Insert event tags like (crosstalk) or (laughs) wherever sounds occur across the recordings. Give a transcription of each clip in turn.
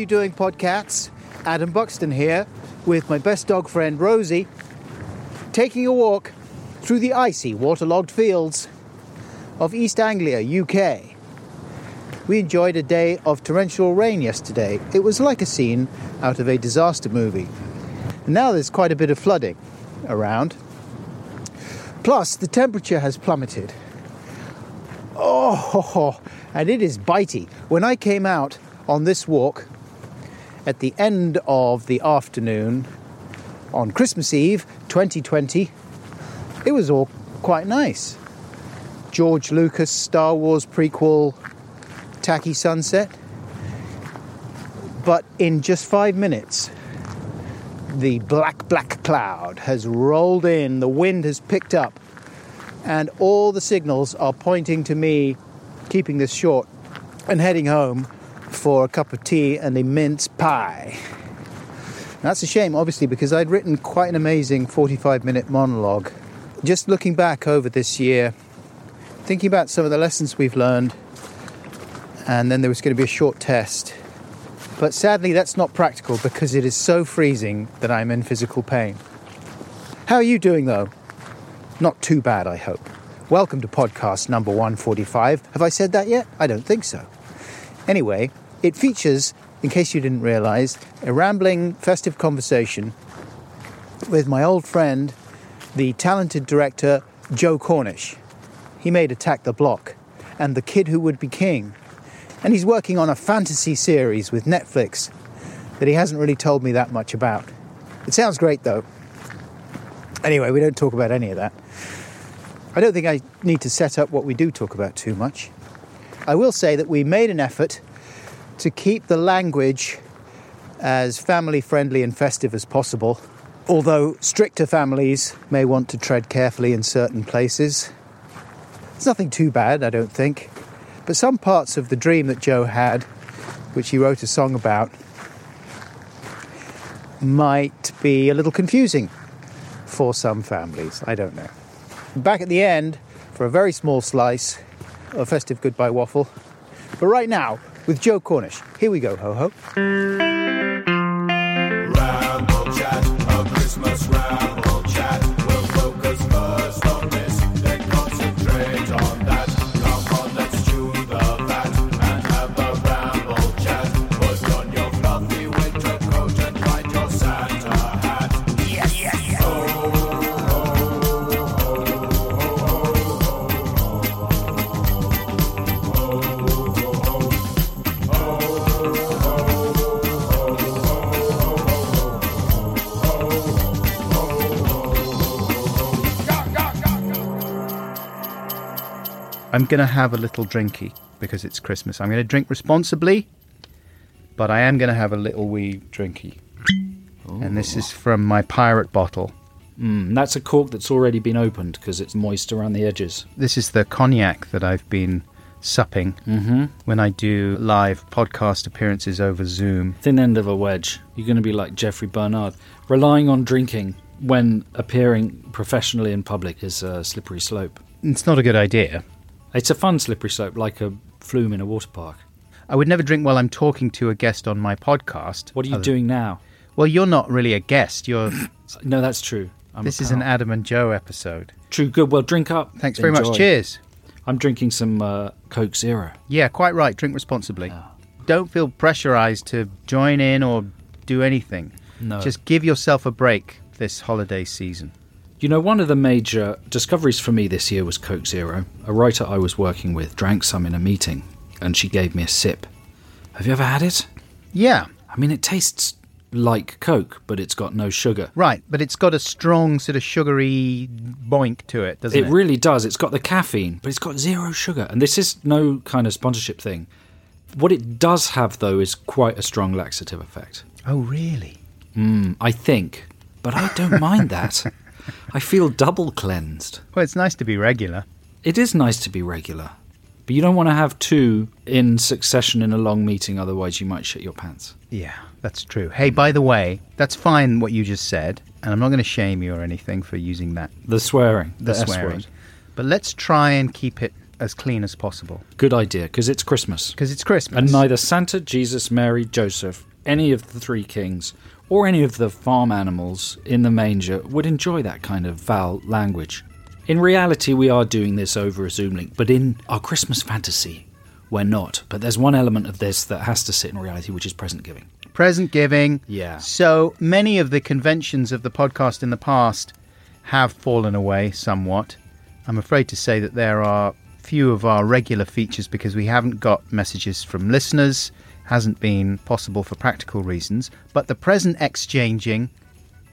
You doing, podcats? Adam Buxton here with my best dog friend Rosie, taking a walk through the icy, waterlogged fields of East Anglia, UK. We enjoyed a day of torrential rain yesterday. It was like a scene out of a disaster movie. And now there's quite a bit of flooding around. Plus, the temperature has plummeted. Oh, (laughs) and it is bitey. When I came out on this walk at the end of the afternoon on Christmas Eve 2020, it was all quite nice. George Lucas Star Wars prequel tacky sunset. But in just five minutes, the black, black cloud has rolled in, the wind has picked up, and all the signals are pointing to me keeping this short and heading home for a cup of tea and a mince pie. That's a shame, obviously, because I'd written quite an amazing 45 minute monologue. Just looking back over this year, thinking about some of the lessons we've learned, and then there was going to be a short test. But sadly, that's not practical because it is so freezing that I'm in physical pain. How are you doing though? Not too bad, I hope. Welcome to podcast number 145. Have I said that yet? I don't think so. Anyway, it features, in case you didn't realize, a rambling festive conversation with my old friend, the talented director Joe Cornish. He made Attack the Block and The Kid Who Would Be King. And he's working on a fantasy series with Netflix that he hasn't really told me that much about. It sounds great though. Anyway, we don't talk about any of that. I don't think I need to set up what we do talk about too much. I will say that we made an effort to keep the language as family friendly and festive as possible, although stricter families may want to tread carefully in certain places. It's nothing too bad, I don't think. But some parts of the dream that Joe had, which he wrote a song about, might be a little confusing for some families. I don't know. Back at the end for a very small slice of festive goodbye waffle. But right now, with Joe Cornish. Here we go, ho ho. Going to have a little drinky because it's Christmas. I'm going to drink responsibly, but I am going to have a little wee drinky. And this is from my pirate bottle. Mm, that's a cork that's already been opened because it's moist around the edges. This is the cognac that I've been supping Mm-hmm. when I do live podcast appearances over Zoom. Thin end of a wedge. You're going to be like Jeffrey Bernard. Relying on drinking when appearing professionally in public is a slippery slope. It's not a good idea. It's a fun slippery slope, like a flume in a water park. I would never drink while I'm talking to a guest on my podcast. What are you Other- doing now? Well, you're not really a guest. You're. (laughs) No, that's true. I'm a this is an pal. Adam and Joe episode. True, good. Well, drink up. Thanks very much. Cheers. I'm drinking some uh, Coke Zero. Yeah, quite right. Drink responsibly. Don't feel pressurized to join in or do anything. No. Just give yourself a break this holiday season. You know, one of the major discoveries for me this year was Coke Zero. A writer I was working with drank some in a meeting, and she gave me a sip. Have you ever had it? Yeah, I mean, it tastes like Coke, but it's got no sugar. Right, but it's got a strong sort of sugary boink to it, doesn't it? It really does. It's got the caffeine, but it's got zero sugar. And this is no kind of sponsorship thing. What it does have, though, is quite a strong laxative effect. oh, really? Mm, I think. But I don't mind that. (laughs) I feel double cleansed. Well, it's nice to be regular. It is nice to be regular. But you don't want to have two in succession in a long meeting, otherwise, you might shit your pants. Yeah, that's true. Hey, by the way, that's fine what you just said, and I'm not going to shame you or anything for using that, The swearing, the, the, swearing. word. But let's try and keep it as clean as possible Good idea, because it's Christmas. because it's Christmas. And neither Santa, Jesus, Mary, Joseph, any of the three kings, or any of the farm animals in the manger would enjoy that kind of foul language. In reality, we are doing this over a Zoom link, but in our Christmas fantasy, we're not. But there's one element of this that has to sit in reality, which is present giving. present giving. Yeah. So many of the conventions of the podcast in the past have fallen away somewhat. I'm afraid to say that there are few of our regular features because we haven't got messages from listeners, hasn't been possible for practical reasons, but the present exchanging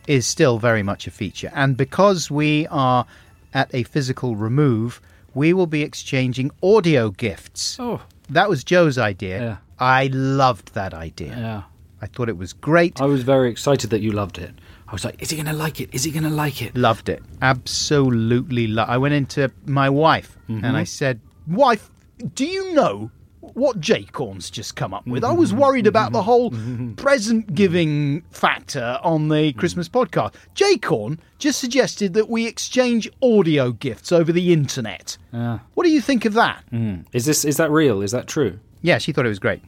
is still very much a feature. And because we are at a physical remove, we will be exchanging audio gifts. Oh, That was Joe's idea. Yeah. I loved that idea. yeah. I thought it was great. I was very excited that you loved it. I was like, is he going to like it? Is he going to like it? Loved it. Absolutely. Lo- I went into my wife mm-hmm. and I said, Wife, do you know what Jaycorn's just come up with? I was mm-hmm. worried about the mm-hmm. whole mm-hmm. present giving factor on the Christmas podcast. Jaycorn just suggested that we exchange audio gifts over the internet. Yeah. What do you think of that? Mm. Is this is that real? Is that true? Yeah, she thought it was great.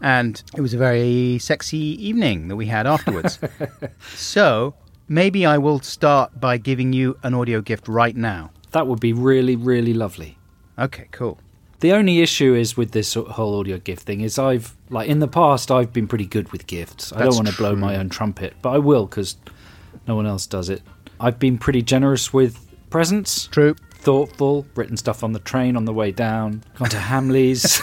And it was a very sexy evening that we had afterwards. (laughs) so maybe I will start by giving you an audio gift right now. That would be really, really lovely. Okay, cool. The only issue is with this whole audio gift thing is I've like in the past I've been pretty good with gifts. I That's don't want to blow my own trumpet, but I will because no one else does it. I've been pretty generous with presents, True. thoughtful, written stuff on the train on the way down, gone to Hamleys,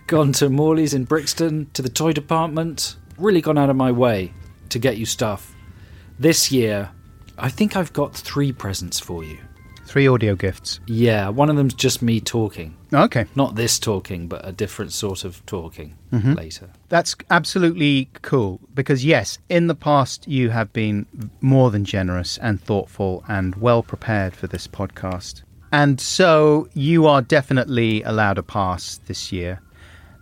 (laughs) gone to Morley's in Brixton, to the toy department. Really gone out of my way to get you stuff. This year, I think I've got three presents for you. Three audio gifts. Yeah, one of them's just me talking. Okay. Not this talking, but a different sort of talking mm-hmm. later. That's absolutely cool because, yes, in the past you have been more than generous and thoughtful and well prepared for this podcast. And so you are definitely allowed a pass this year.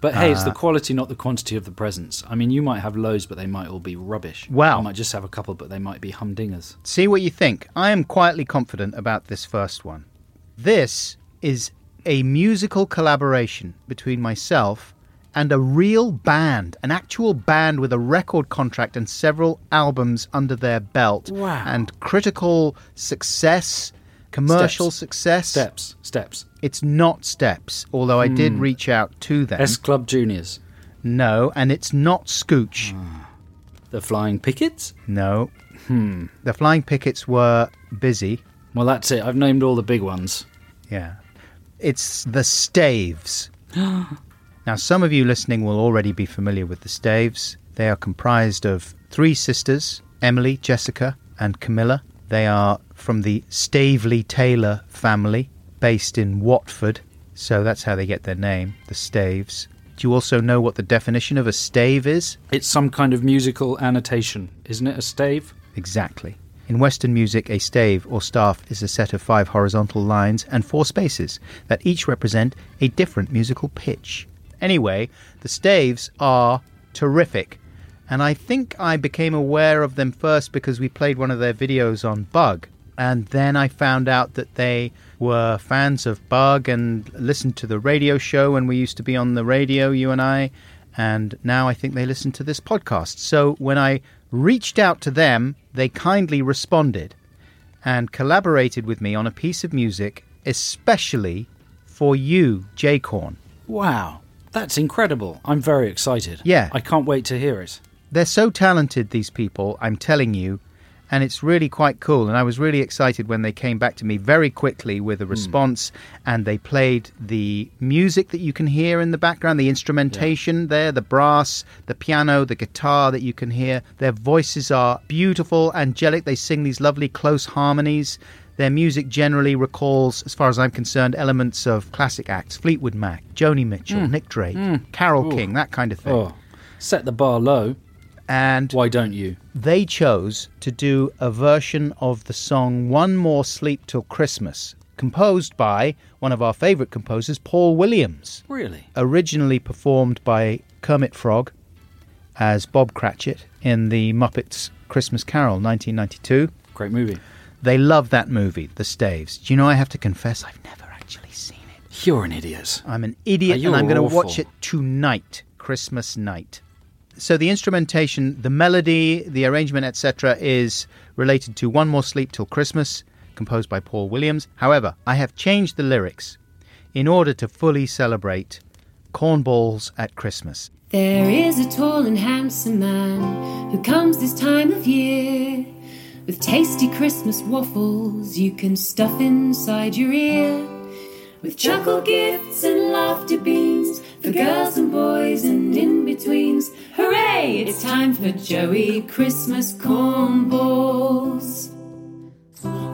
But hey, it's the Uh, quality, not the quantity of the presents. I mean, you might have loads, but they might all be rubbish. Wow. I might just have a couple, but they might be humdingers. See what you think. I am quietly confident about this first one. This is a musical collaboration between myself and a real band, an actual band with a record contract and several albums under their belt. Wow. And critical success, commercial Steps. success. Steps, steps. It's not Steps, although I did Hmm. reach out to them. S Club Juniors. no, and it's not Scooch. The Flying Pickets? No. Hmm. The Flying Pickets were busy. Well, that's it. I've named all the big ones. Yeah. It's the Staves. (gasps) now, some of you listening will already be familiar with the Staves. They are comprised of three sisters Emily, Jessica, and Camilla. They are from the Staveley-Taylor family, based in Watford. So that's how they get their name, the Staves. Do you also know what the definition of a stave is? It's some kind of musical annotation, isn't it? A stave? Exactly. In Western music, a stave or staff is a set of five horizontal lines and four spaces that each represent a different musical pitch. Anyway, the staves are terrific, and I think I became aware of them first because we played one of their videos on Bug, and then I found out that they were fans of Bug and listened to the radio show when we used to be on the radio, you and I, and now I think they listen to this podcast. So when I reached out to them, they kindly responded and collaborated with me on a piece of music, especially for you, Jaycorn. Wow. That's incredible. I'm very excited. Yeah. I can't wait to hear it. They're so talented, these people, I'm telling you, and it's really quite cool. And I was really excited when they came back to me very quickly with a hmm. response, and they played the music that you can hear in the background, the instrumentation there, the brass, the piano, the guitar that you can hear. Their voices are beautiful, angelic. They sing these lovely close harmonies. Their music generally recalls, as far as I'm concerned, elements of classic acts Fleetwood Mac, Joni Mitchell, hmm. Nick Drake, hmm. Carole King, that kind of thing. Oh, set the bar low. And Why don't you? they chose to do a version of the song One More Sleep Till Christmas, composed by one of our favourite composers, Paul Williams, Really? originally performed by Kermit Frog as Bob Cratchit in the Muppets Christmas Carol 1992. Great movie. They love that movie, The Staves. Do you know, I have to confess, I've never actually seen it. You're an idiot. I'm an idiot and I'm going to watch it tonight, Christmas night. So the instrumentation, the melody, the arrangement, etc., is related to One More Sleep Till Christmas, composed by Paul Williams. However, I have changed the lyrics in order to fully celebrate cornballs at Christmas. There is a tall and handsome man who comes this time of year with tasty Christmas waffles you can stuff inside your ear. With chuckle gifts and laughter beams for girls and boys and in betweens. Hooray! It's time for Joey Christmas cornballs.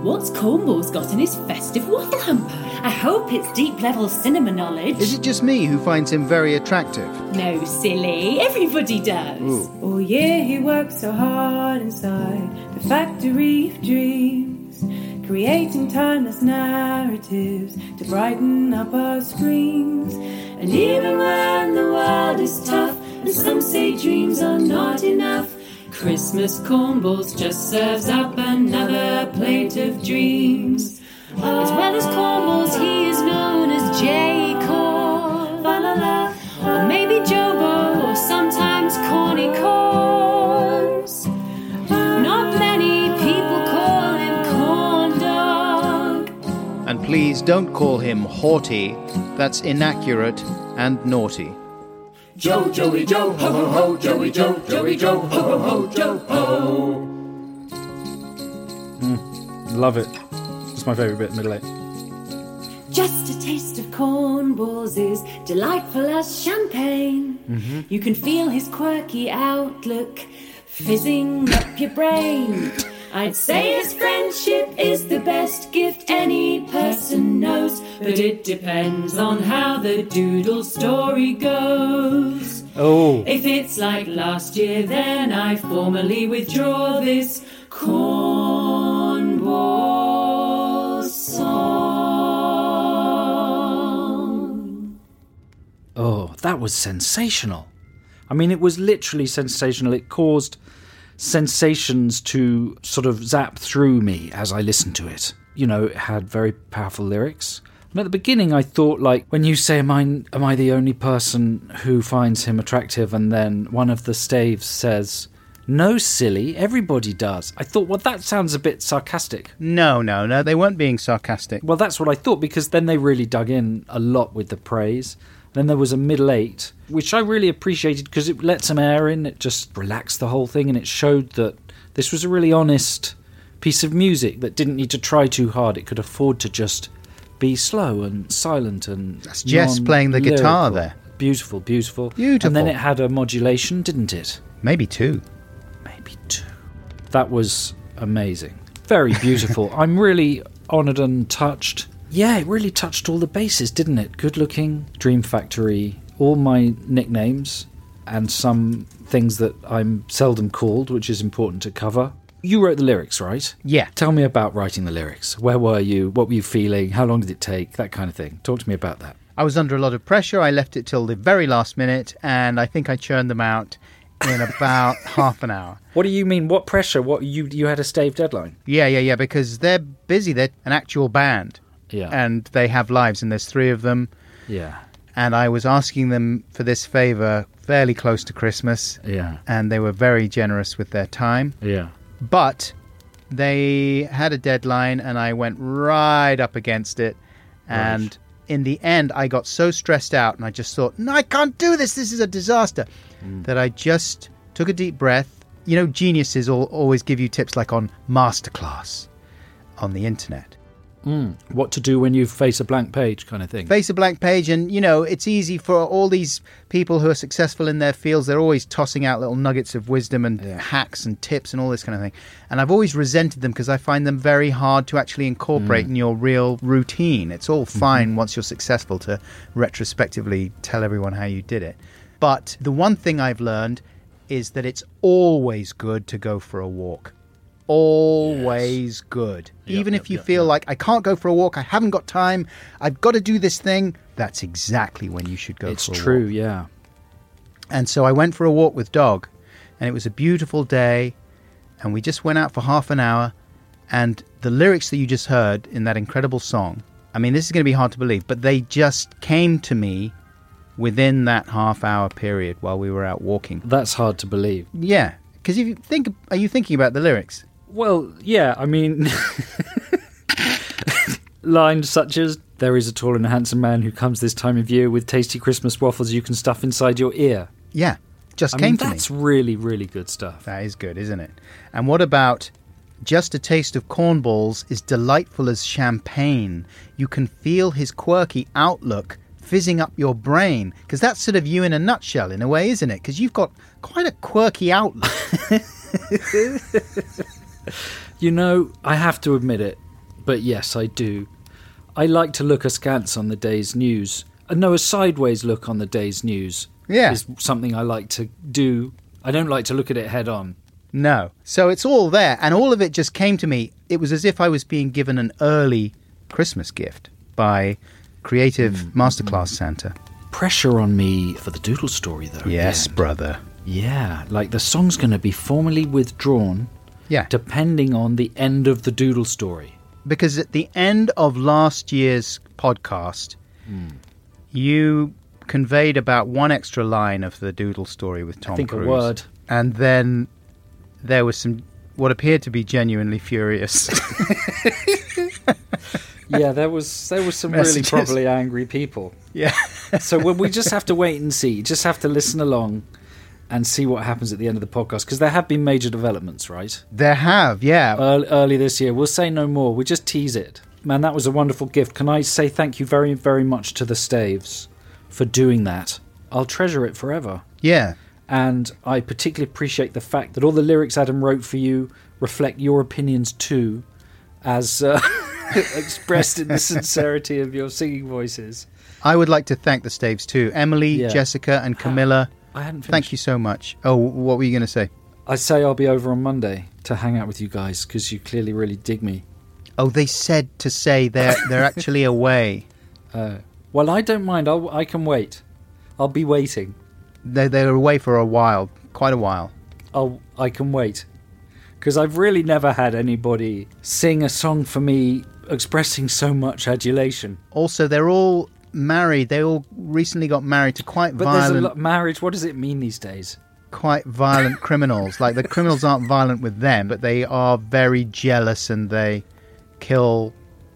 What's Cornballs got in his festive waffle hamper? I hope it's deep level cinema knowledge. Is it just me who finds him very attractive? No, silly. Everybody does. Oh yeah, he works so hard inside the factory of dreams, creating timeless narratives to brighten up our screens. And even when the world is tough, and some say dreams are not enough, Christmas cornballs just serves up another plate of dreams. As well as cornballs, he is known as J. Corn. Fa la la. Or maybe Jobo, or sometimes Corny Corns. Please don't call him haughty, that's inaccurate and naughty. Joe, Joey Joe, ho ho ho, Joey Joe, Joey Joe, ho ho ho, Joe ho. Hmm. Love it. It's my favourite bit, middle eight. Just a taste of cornballs is delightful as champagne. Mm-hmm. You can feel his quirky outlook fizzing up your brain. I'd say his friendship is the best gift any person knows, but it depends on how the doodle story goes. Oh, If it's like last year, then I formally withdraw this cornball song. oh, that was sensational. I mean, it was literally sensational. It caused sensations to sort of zap through me as I listened to it. You know, it had very powerful lyrics. And at the beginning, I thought, like, when you say, am I, am I the only person who finds him attractive? And then one of the staves says, no, silly, everybody does. I thought, well, that sounds a bit sarcastic. No, no, no, they weren't being sarcastic. Well, that's what I thought because then they really dug in a lot with the praise. Then there was a middle eight, which I really appreciated because it let some air in. It just relaxed the whole thing and it showed that this was a really honest piece of music that didn't need to try too hard. It could afford to just be slow and silent and. That's Jess playing the guitar there. Beautiful, beautiful. Beautiful. And then it had a modulation, didn't it? Maybe two. maybe two. That was amazing. Very beautiful. (laughs) I'm really honoured and touched. Yeah, it really touched all the bases, didn't it? Good looking, Dream Factory, all my nicknames, and some things that I'm seldom called, which is important to cover. You wrote the lyrics, right? Yeah. Tell me about writing the lyrics. Where were you? What were you feeling? How long did it take? That kind of thing. Talk to me about that. I was under a lot of pressure. I left it till the very last minute, and I think I churned them out in about (laughs) half an hour. What do you mean? What pressure? What you you had a stave deadline? Yeah, yeah, yeah, because they're busy. They're an actual band, Yeah. and they have lives, and there's three of them. yeah. And I was asking them for this favor fairly close to Christmas, Yeah. and they were very generous with their time. Yeah. But they had a deadline, and I went right up against it. And Right. in the end, I got so stressed out, and I just thought, no, I can't do this. This is a disaster. Mm. That I just took a deep breath you know, geniuses all, always give you tips like on masterclass on the internet. What to do when you face a blank page, kind of thing. face a blank page and you know it's easy for all these people who are successful in their fields they're always tossing out little nuggets of wisdom and hacks and tips and all this kind of thing. And i've always resented them because i find them very hard to actually incorporate mm. in your real routine. It's all mm-hmm. fine once you're successful to retrospectively tell everyone how you did it. But the one thing i've learned is that it's always good to go for a walk. Always good. Even if you feel like I can't go for a walk, I haven't got time, I've got to do this thing, that's exactly when you should go it's true, walk. yeah. And so I went for a walk with dog, and it was a beautiful day, and we just went out for half an hour, and the lyrics that you just heard in that incredible song, I mean, this is going to be hard to believe, but they just came to me within that half hour period while we were out walking. That's hard to believe. Yeah, because if you think, are you thinking about the lyrics? Well, yeah, I mean, (laughs) lines such as "There is a tall and handsome man who comes this time of year with tasty Christmas waffles you can stuff inside your ear." Yeah, just I came mean, to me. that's really, really good stuff. That is good, isn't it? And what about just a taste of cornballs is delightful as champagne. You can feel his quirky outlook fizzing up your brain because that's sort of you in a nutshell in a way, isn't it? Because you've got quite a quirky outlook. (laughs) (laughs) You know, I have to admit it, but yes, I do. I like to look askance on the day's news. Uh, no, a sideways look on the day's news Yeah. is something I like to do. I don't like to look at it head on. no. So it's all there and all of it just came to me. It was as if I was being given an early Christmas gift by Creative Masterclass Santa. Pressure on me for the doodle story, though. Yes, again. brother. Yeah, like the song's going to be formally withdrawn Yeah. depending on the end of the doodle story. because at the end of last year's podcast, hmm. you conveyed about one extra line of the Doodle story with Tom I think Cruise, a word. and then there was some what appeared to be genuinely furious. (laughs) Yeah, there was there was some really probably angry people. yeah, So we we just have to wait and see. Just have to listen along and see what happens at the end of the podcast because there have been major developments, right? there have, yeah. Early, early this year. We'll say no more. We just tease it. Man, that was a wonderful gift. Can I say thank you very very much to the Staves for doing that? I'll treasure it forever. yeah, and I particularly appreciate the fact that all the lyrics Adam wrote for you reflect your opinions too, as uh, (laughs) expressed in the (laughs) sincerity of your singing voices. I would like to thank the Staves too, Emily, Yeah. Jessica, and Camilla. I hadn't finished. Thank you so much. Oh, what were you going to say? I say I'll be over on Monday to hang out with you guys because you clearly really dig me. Oh, they said to say they're they're (laughs) actually away. Uh, well, I don't mind. I'll, I can wait. I'll be waiting. They they're away for a while, quite a while. I'll I can wait because I've really never had anybody sing a song for me expressing so much adulation. Also, they're all married. They all recently got married to quite But there's a violent, lot marriage. What does it mean these days? quite violent (laughs) criminals. Like the criminals aren't violent with them, but they are very jealous and they kill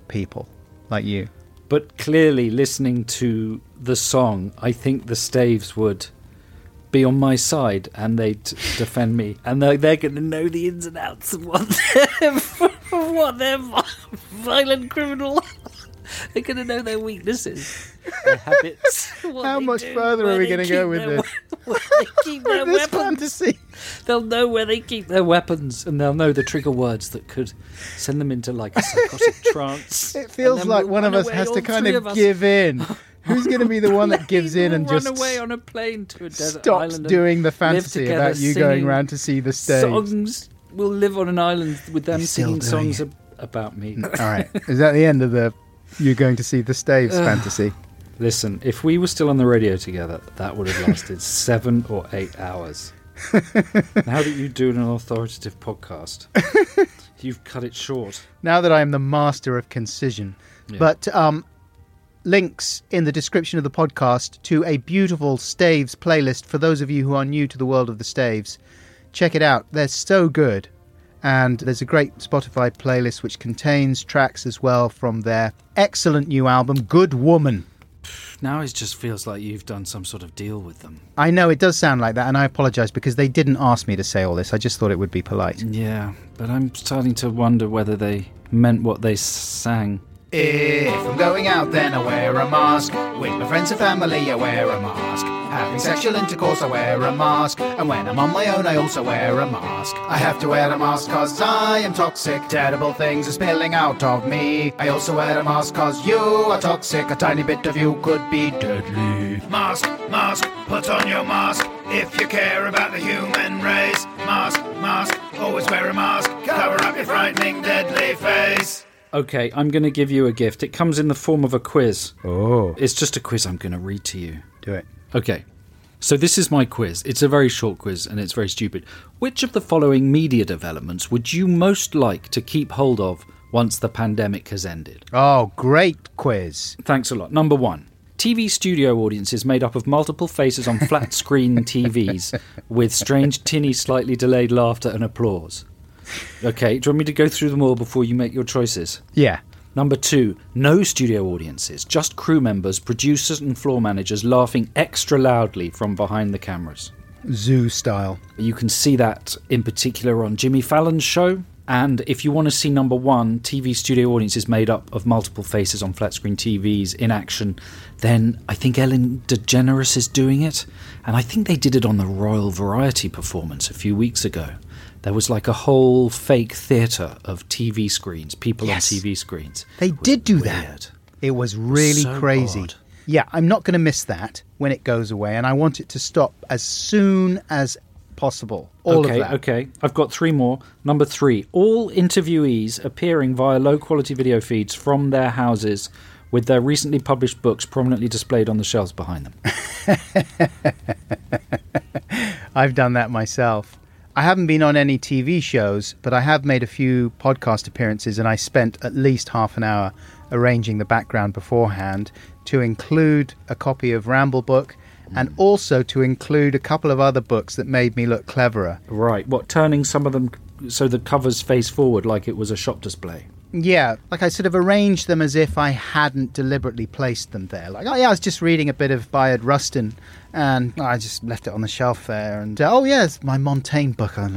people, like you. But clearly, listening to the song, I think the Staves would be on my side and they'd defend me. And they're, they're going to know the ins and outs of what (laughs) they're, what they're violent criminal. (laughs) they're going to know their weaknesses, their habits. (laughs) How much do, further are we gonna go with their this? we- (laughs) Where they keep their This weapons. fantasy. They'll know where they keep their weapons, and they'll know the trigger words that could send them into like a psychotic trance. It feels like we'll one of us away, has to kind three of give in. Who's going to be the one that gives in and We'll just run away on a plane to a desert stops island and doing the fantasy together about you going singing round to see the stage? songs? We'll live on an island with them You're singing songs ab- about me. All right. Is that the end of the you going to see the Staves fantasy? Listen, if we were still on the radio together, that would have (laughs) lasted seven or eight hours. (laughs) now that you do an authoritative podcast, you've cut it short. Now that I am the master of concision. Yeah. But um, links in the description of the podcast to a beautiful Staves playlist for those of you who are new to the world of the Staves. Check it out. They're so good. And there's a great Spotify playlist which contains tracks as well from their excellent new album, Good Woman. Now it just feels like you've done some sort of deal with them. I know it does sound like that, and I apologise because they didn't ask me to say all this. I just thought it would be polite. Yeah, but I'm starting to wonder whether they meant what they sang. If I'm going out, then I wear a mask. With my friends and family, I wear a mask. Having sexual intercourse, I wear a mask. And when I'm on my own, I also wear a mask. I have to wear a mask cause I am toxic. Terrible things are spilling out of me. I also wear a mask cause you are toxic. A tiny bit of you could be deadly. Mask, mask, put on your mask if you care about the human race. Mask, mask, always wear a mask. Cover up your frightening, deadly face. Okay, I'm going to give you a gift. It comes in the form of a quiz. Oh, It's just a quiz I'm going to read to you. do it. Okay. So this is my quiz. It's a very short quiz and it's very stupid. Which of the following media developments would you most like to keep hold of once the pandemic has ended? Oh, great quiz. Thanks a lot. Number 1. TV studio audiences made up of multiple faces on flat screen TVs (laughs) with strange tinny slightly delayed laughter and applause. Okay, do you want me to go through them all before you make your choices? Yeah. Number two, no studio audiences, just crew members, producers, and floor managers laughing extra loudly from behind the cameras. Zoo style. You can see that in particular on Jimmy Fallon's show. And if you want to see number one, TV studio audiences made up of multiple faces on flat screen TVs in action, then I think Ellen DeGeneres is doing it. And I think they did it on the Royal Variety performance a few weeks ago. There was like a whole fake theatre of TV screens, people Yes. on TV screens. They did do that. It was really So crazy. odd. Yeah, I'm not going to miss that when it goes away, and I want it to stop as soon as possible. All okay, of that. okay. I've got three more. Number three, all interviewees appearing via low quality video feeds from their houses with their recently published books prominently displayed on the shelves behind them. (laughs) I've done that myself. I haven't been on any TV shows, but I have made a few podcast appearances, and I spent at least half an hour arranging the background beforehand to include a copy of Ramble Book and hmm. also to include a couple of other books that made me look cleverer. Right. What, turning some of them so the covers face forward like it was a shop display? Yeah, like I sort of arranged them as if I hadn't deliberately placed them there. Like, oh yeah, I was just reading a bit of Bayard Rustin, and I just left it on the shelf there. And uh, oh it's my Montaigne book. I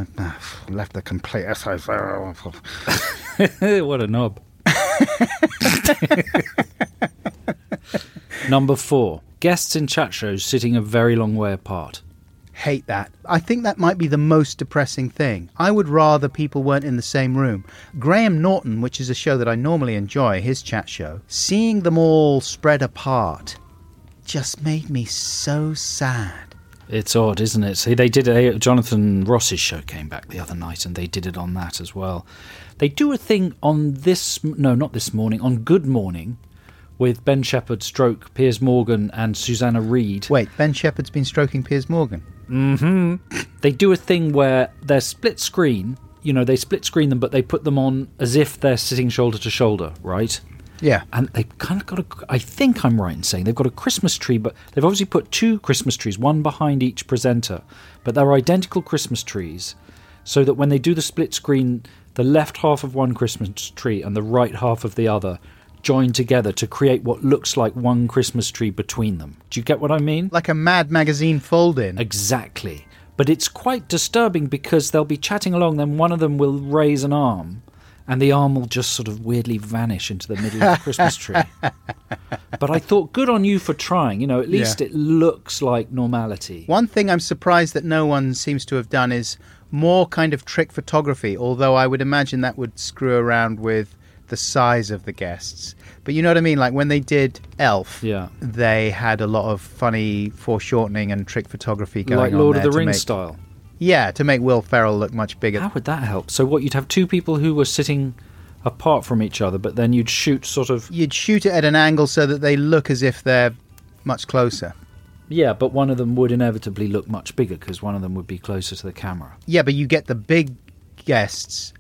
left the complete essay. (laughs) what a knob. (laughs) Number four, guests in chat shows sitting a very long way apart. Hate that. I think that might be the most depressing thing. I would rather people weren't in the same room. Graham Norton, which is a show that I normally enjoy, his chat show, seeing them all spread apart just made me so sad. It's odd, isn't it? See, they did a Jonathan Ross's show came back the other night, and they did it on that as well. They do a thing on this, no, not this morning, on Good Morning, with Ben Shephard, Stroke, Piers Morgan, and Susanna Reid. Wait, Ben Shephard's been stroking Piers Morgan. Mm-hmm. They do a thing where they're split screen. You know, they split screen them, but they put them on as if they're sitting shoulder to shoulder, right? Yeah. and they've kind of got a i think i'm right in saying they've got a christmas tree but they've obviously put two christmas trees one behind each presenter but they're identical christmas trees so that when they do the split screen the left half of one christmas tree and the right half of the other join together to create what looks like one christmas tree between them do you get what i mean Like a Mad Magazine fold in. Exactly. But it's quite disturbing because they'll be chatting along, then one of them will raise an arm, and the arm will just sort of weirdly vanish into the middle of the Christmas tree. (laughs) But I thought, good on you for trying. You know, at least Yeah. it looks like normality. One thing I'm surprised that no one seems to have done is more kind of trick photography, although I would imagine that would screw around with the size of the guests. But you know what I mean? Like when they did Elf, Yeah. they had a lot of funny foreshortening and trick photography going Like on Like Lord of the Rings style. Yeah, to make Will Ferrell look much bigger. How would that help? So, what, you'd have two people who were sitting apart from each other, but then you'd shoot sort of. You'd shoot it at an angle so that they look as if they're much closer. Yeah, but one of them would inevitably look much bigger because one of them would be closer to the camera. Yeah, but you get the big guests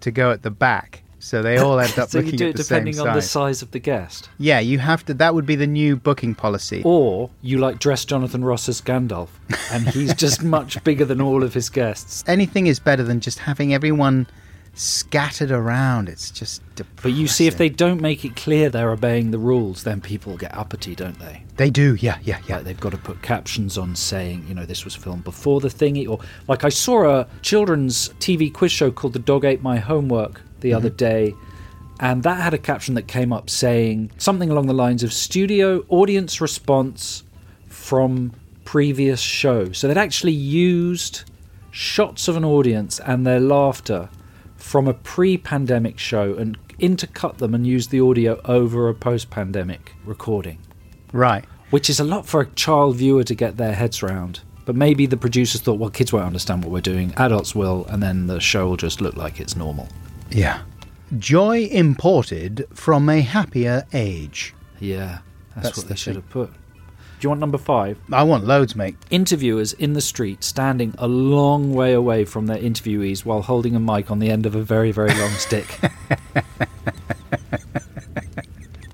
to go at the back, so they all end (laughs) up so you looking do at it the same depending on the size. size of the guest. Yeah, you have to. That would be the new booking policy. Or you like dress Jonathan Ross as Gandalf, and he's just (laughs) much bigger than all of his guests. Anything is better than just having everyone scattered around. It's just But you see, if they don't make it clear they're obeying the rules, then people get uppity, don't they? They do, yeah, yeah, yeah. Like they've got to put captions on saying, you know, this was filmed before the thingy, or like I saw a children's TV quiz show called The Dog Ate My Homework the other mm-hmm. day, and that had a caption that came up saying something along the lines of studio audience response from previous show. So they'd actually used shots of an audience and their laughter from a pre-pandemic show and intercut them and used the audio over a post-pandemic recording Right. which is a lot for a child viewer to get their heads round. But maybe the producers thought, well, kids won't understand what we're doing, adults will, and then the show will just look like it's normal. Yeah. Joy imported from a happier age. Yeah, that's, That's what the they should thing. have put. Do you want number five? I want loads, mate. Interviewers in the street standing a long way away from their interviewees while holding a mic on the end of a very, very long stick. (laughs)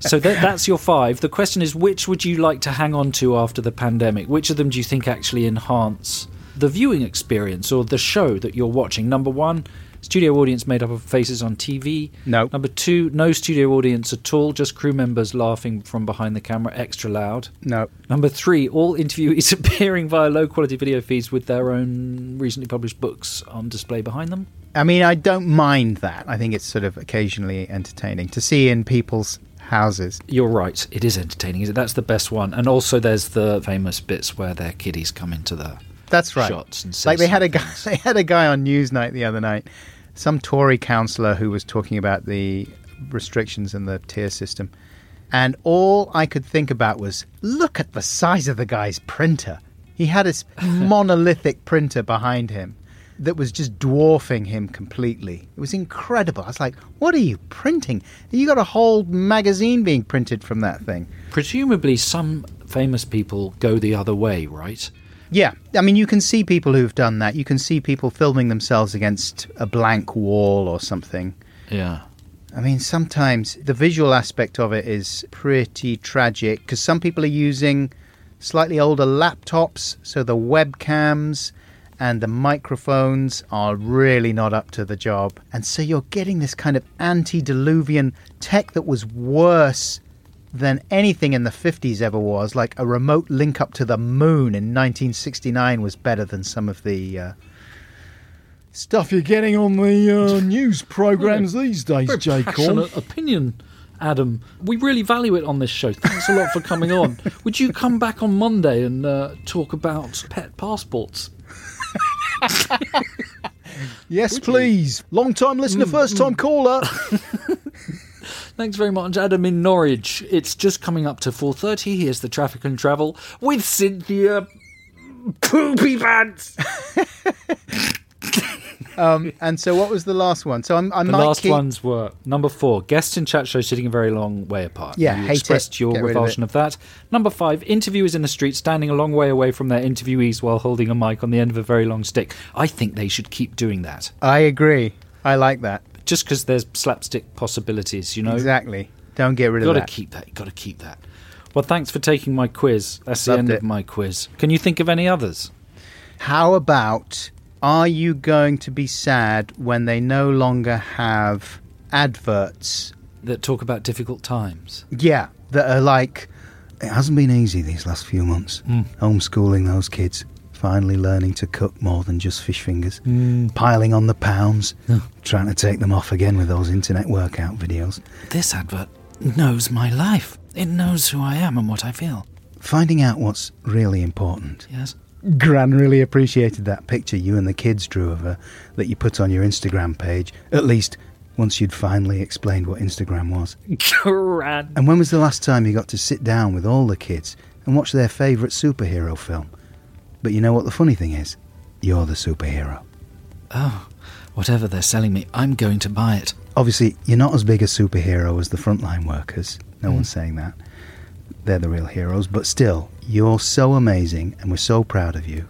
so that, that's your five. The question is, which would you like to hang on to after the pandemic? Which of them do you think actually enhance the viewing experience or the show that you're watching? Number one, studio audience made up of faces on TV. No. Number two, no studio audience at all, just crew members laughing from behind the camera extra loud. No. Number three, all interviewees (laughs) appearing via low quality video feeds with their own recently published books on display behind them. I mean, I don't mind that. I think it's sort of occasionally entertaining to see in people's houses. You're right, it is entertaining. Is it? That's the best one. And also, there's the famous bits where their kiddies come into the That's right. shots and like they had a guy things. (laughs) they had a guy on Newsnight the other night some tory councillor who was talking about the restrictions and the tier system and all i could think about was look at the size of the guy's printer. He had this (laughs) monolithic printer behind him that was just dwarfing him completely. It was incredible. I was like what are you printing? You got a whole magazine being printed from that thing. Presumably, some famous people go the other way, right? Yeah, I mean, you can see people who've done that. You can see people filming themselves against a blank wall or something. Yeah. I mean, sometimes the visual aspect of it is pretty tragic because some people are using slightly older laptops, so the webcams and the microphones are really not up to the job. And so you're getting this kind of antediluvian tech that was worse than anything in the 50s ever was. Like a remote link up to the moon in 1969 was better than some of the. Uh, Stuff you're getting on the uh, (laughs) news programs these days, Very J. passionate opinion, Adam. We really value it on this show. Thanks a lot for coming on. (laughs) Would you come back on Monday and uh, talk about pet passports? (laughs) Yes, please. Long time listener, first time caller. Thanks very much, Adam in Norwich. It's just coming up to 4.30. Here's the traffic and travel with Cynthia Poopy Pants. (laughs) um, and so, what was the last one? So, I'm, I The last keep. ones were number four, guests in chat show sitting a very long way apart. Yeah, you hate it. expressed your rid of revulsion of, that. Number five, interviewers in the street standing a long way away from their interviewees while holding a mic on the end of a very long stick. I think they should keep doing that. I agree. I like that. Just because there's slapstick possibilities, you know. Exactly. Don't get rid Got of to that. Got to keep that. Got to keep that. Well, thanks for taking my quiz. That's the end it. of my quiz. Can you think of any others? How about are you going to be sad when they no longer have adverts? that talk about difficult times. Yeah, that are like, it hasn't been easy these last few months. Hmm. Homeschooling those kids, finally learning to cook more than just fish fingers, mm. piling on the pounds, trying to take them off again with those internet workout videos. This advert knows my life. It knows who I am and what I feel. Finding out what's really important. Yes. Gran really appreciated that picture you and the kids drew of her that you put on your Instagram page, at least once you'd finally explained what Instagram was. Grand. And when was the last time you got to sit down with all the kids and watch their favourite superhero film? But you know what the funny thing is? You're the superhero. Oh, whatever they're selling me, I'm going to buy it. Obviously, you're not as big a superhero as the frontline workers. No hmm. one's saying that. They're the real heroes. But still, you're so amazing and we're so proud of you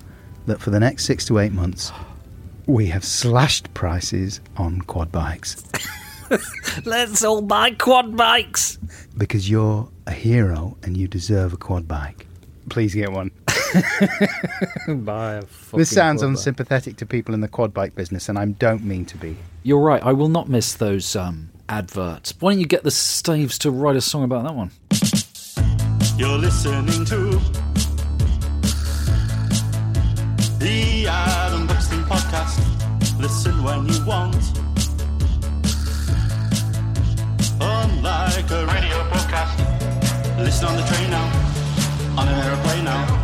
that for the next six to eight months, we have slashed prices on quad bikes (laughs) Let's all buy quad bikes. because you're a hero and you deserve a quad bike. Please get one. (laughs) By a This sounds quad unsympathetic to people in the quad bike business, and I don't mean to be. You're right. I will not miss those um, adverts. Why don't you get the Staves to write a song about that one? You're listening to the Adam Buxton podcast. Listen when you want. Unlike a radio broadcast. Listen on the train now, on an aeroplane now.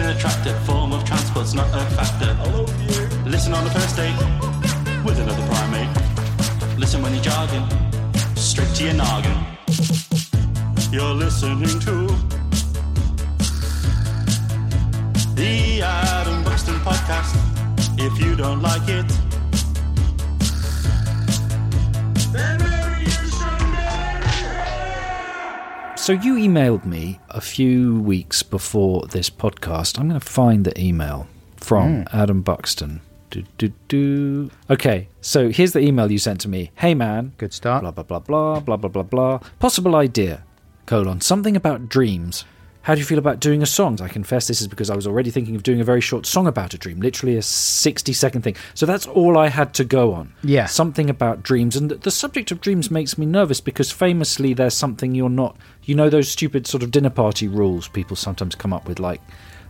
Listen attractive form of transport's not a factor. Listen on the first date with another primate. Listen when you're jogging, straight to your noggin. You're listening to the Adam Buxton podcast. If you don't like it, So you emailed me a few weeks before this podcast. I'm going to find the email from mm. Adam Buxton. Do, do, do. Okay, so here's the email you sent to me. Hey man. Good start. Blah, blah, blah, blah, blah, blah, blah, blah. Possible idea, colon, something about dreams. How do you feel about doing a song? I confess this is because I was already thinking of doing a very short song about a dream, literally a 60 second thing. So that's all I had to go on. Yeah. Something about dreams. And th- the subject of dreams makes me nervous because famously there's something you're not. You know, those stupid sort of dinner party rules people sometimes come up with, like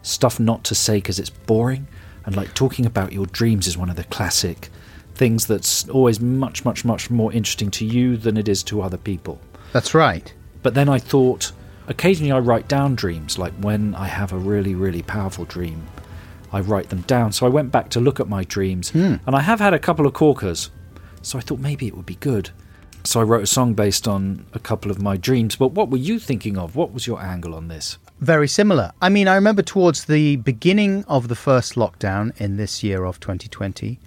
stuff not to say because it's boring. And like talking about your dreams is one of the classic things that's always much, much, much more interesting to you than it is to other people. That's right. But then I thought, occasionally I write down dreams, like when I have a really, really powerful dream, I write them down. So I went back to look at my dreams, hmm. and I have had a couple of corkers. So I thought maybe it would be good. So I wrote a song based on a couple of my dreams. But what were you thinking of? What was your angle on this? Very similar. I mean, I remember towards the beginning of the first lockdown in this year of 2020,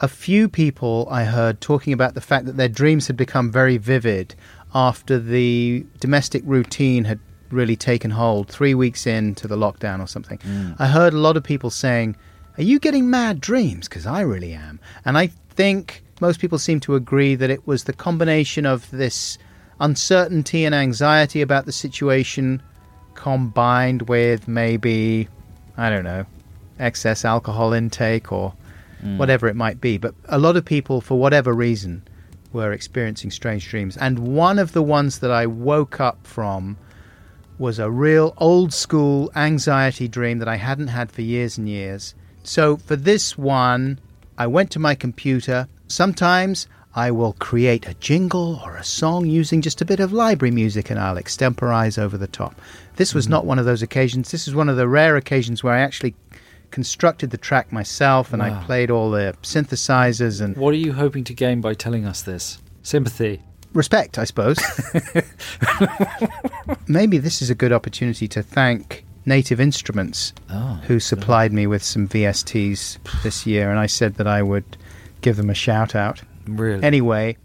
a few people I heard talking about the fact that their dreams had become very vivid after the domestic routine had really taken hold three weeks into the lockdown or something. Mm. I heard a lot of people saying, Are you getting mad dreams? Because I really am. And I think most people seem to agree that it was the combination of this uncertainty and anxiety about the situation combined with maybe, I don't know, excess alcohol intake or mm. whatever it might be. But a lot of people, for whatever reason, were experiencing strange dreams. And one of the ones that I woke up from was a real old school anxiety dream that I hadn't had for years and years. So for this one, I went to my computer. Sometimes I will create a jingle or a song using just a bit of library music and I'll extemporize over the top. This was mm-hmm. not one of those occasions. This is one of the rare occasions where I actually constructed the track myself and I played all the synthesizers and What are you hoping to gain by telling us this? Sympathy. respect, I suppose. (laughs) Maybe this is a good opportunity to thank Native Instruments, Oh, who supplied me with some VSTs this year, and I said that I would give them a shout out. really? Anyway,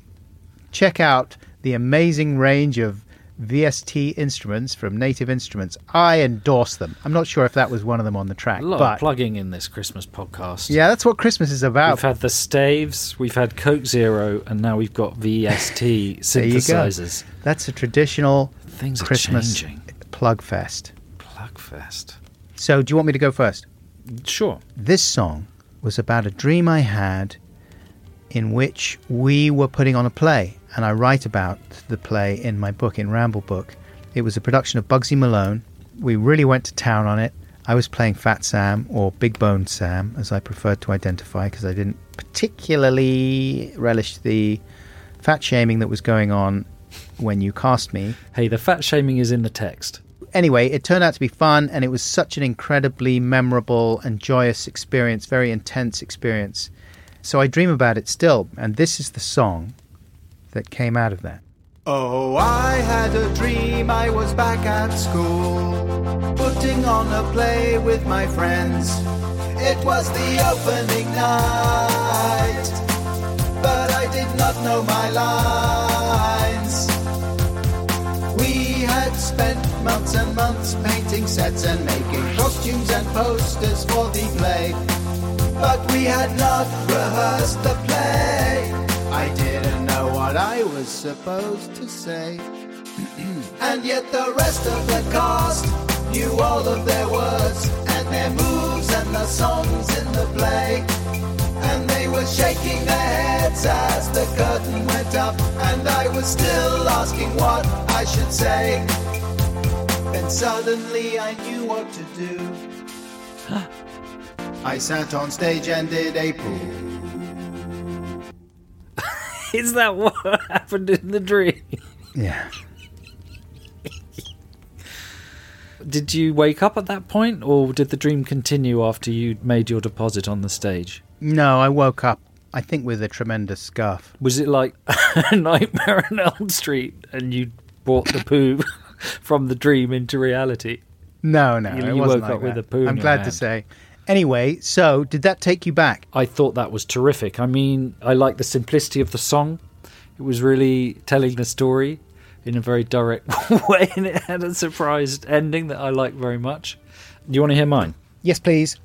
check out the amazing range of VST instruments from Native Instruments. I endorse them. I'm not sure if that was one of them on the track, a lot but of plugging in this Christmas podcast. yeah, that's what Christmas is about. We've had the Staves, we've had Coke Zero, and now we've got VST (laughs) synthesizers. That's a traditional Things Christmas changing. plug fest. Plugfest. So, do you want me to go first? Sure. This song was about a dream I had in which we were putting on a play, and I write about the play in my book, in Ramble Book. It was a production of Bugsy Malone. We really went to town on it. I was playing Fat Sam, or Big Bone Sam, as I preferred to identify, because I didn't particularly relish the fat shaming that was going on when you cast me Hey, the fat shaming is in the text. anyway, it turned out to be fun, and it was such an incredibly memorable and joyous experience, very intense experience. So I dream about it still, and this is the song that came out of that. Oh, I had a dream I was back at school, putting on a play with my friends. It was the opening night, but I did not know my lines. We had spent months and months painting sets and making costumes and posters for the play. But we had not rehearsed the play. I didn't know what I was supposed to say. (clears throat) and yet the rest of the cast knew all of their words and their moves and the songs in the play. And they were shaking their heads as the curtain went up. And I was still asking what I should say. Then suddenly I knew what to do. I sat on stage and did a poo. (laughs) Is that what happened in the dream? Yeah. (laughs) Did you wake up at that point, or did the dream continue after you made your deposit on the stage? No, I woke up, I think, with a tremendous scuff. Was it like (laughs) a Nightmare on Elm Street, and you brought the poo from the dream into reality? No, no, You- it you wasn't woke like up with a poo I'm glad to say. Anyway, so did that take you back? I thought that was terrific. I mean, I like the simplicity of the song. It was really telling the story in a very direct (laughs) way, and it had a surprised ending that I like very much. Do you want to hear mine? Yes, please.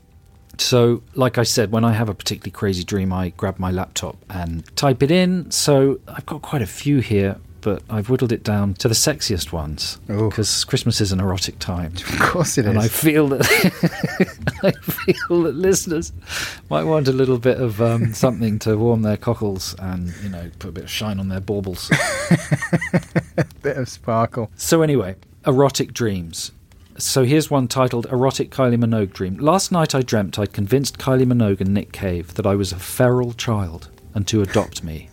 So, like I said, when I have a particularly crazy dream, I grab my laptop and type it in. So, I've got quite a few here, but I've whittled it down to the sexiest ones because Christmas is an erotic time. Of course it is. And I feel that (laughs) I feel that listeners might want a little bit of um, something to warm their cockles and you know put a bit of shine on their baubles. (laughs) Bit of sparkle. So anyway, erotic dreams. So here's one titled Erotic Kylie Minogue Dream. Last night I dreamt I'd convinced Kylie Minogue and Nick Cave that I was a feral child and to adopt me.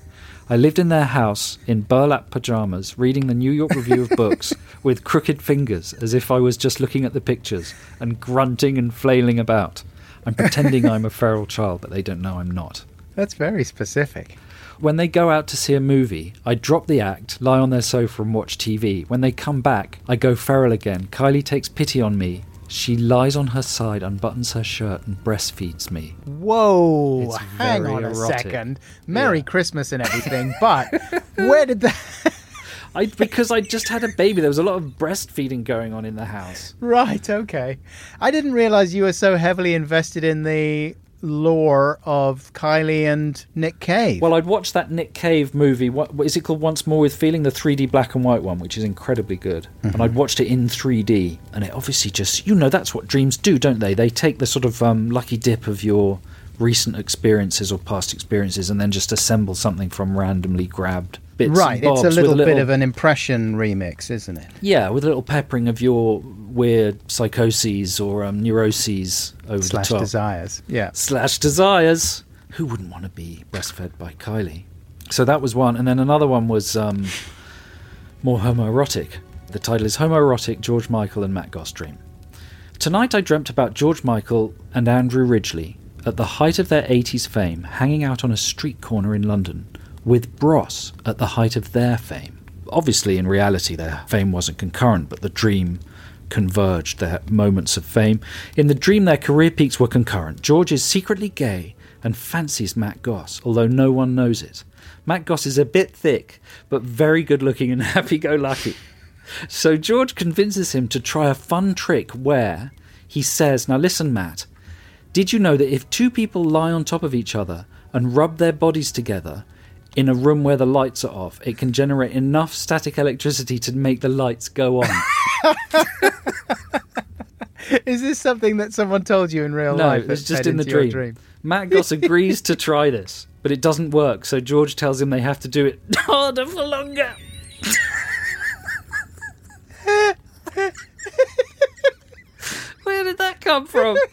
I lived in their house in burlap pajamas, reading the New York Review of (laughs) Books with crooked fingers as if I was just looking at the pictures and grunting and flailing about. I'm pretending I'm a (laughs) feral child, but they don't know I'm not. That's very specific. When they go out to see a movie, I drop the act, lie on their sofa, and watch TV. When they come back, I go feral again. Kylie takes pity on me. She lies on her side, unbuttons her shirt, and breastfeeds me. Whoa, It's hang on a erotic. second. Merry Christmas and (laughs) everything, but where did that. (laughs) (laughs) I because I just had a baby. There was a lot of breastfeeding going on in the house. right, okay. I didn't realize you were so heavily invested in the lore of Kylie and Nick Cave. Well, I'd watched that Nick Cave movie. What, what is it called? Once More with Feeling, the 3D black and white one, which is incredibly good. And I'd watched it in 3D, and it obviously just, you know, that's what dreams do, don't they? They take the sort of um, lucky dip of your recent experiences or past experiences, and then just assemble something from randomly grabbed bits. right, and bobs it's a little, bit of an impression remix, isn't it? yeah, with a little peppering of your weird psychoses or um, neuroses over Slash the top. desires. Yeah. slash desires. Who wouldn't want to be breastfed by Kylie? So that was one, and then another one was um, more homoerotic. The title is Homoerotic George Michael and Matt Goss Dream. Tonight I dreamt about George Michael and Andrew Ridgeley at the height of their 80s fame, hanging out on a street corner in London, with Bros at the height of their fame. Obviously, in reality, their fame wasn't concurrent, but the dream converged their moments of fame. In the dream, their career peaks were concurrent. George is secretly gay and fancies Matt Goss, although no one knows it. Matt Goss is a bit thick, but very good looking and (laughs) happy go lucky. So George convinces him to try a fun trick where he says, Now listen, Matt, did you know that if two people lie on top of each other and rub their bodies together in a room where the lights are off, it can generate enough static electricity to make the lights go on? (laughs) (laughs) Is this something that someone told you in real no, life? No, it's just in the your dream. Matt Goss agrees to try this, but it doesn't work, so George tells him they have to do it (laughs) harder for longer. Where did that come from? (laughs)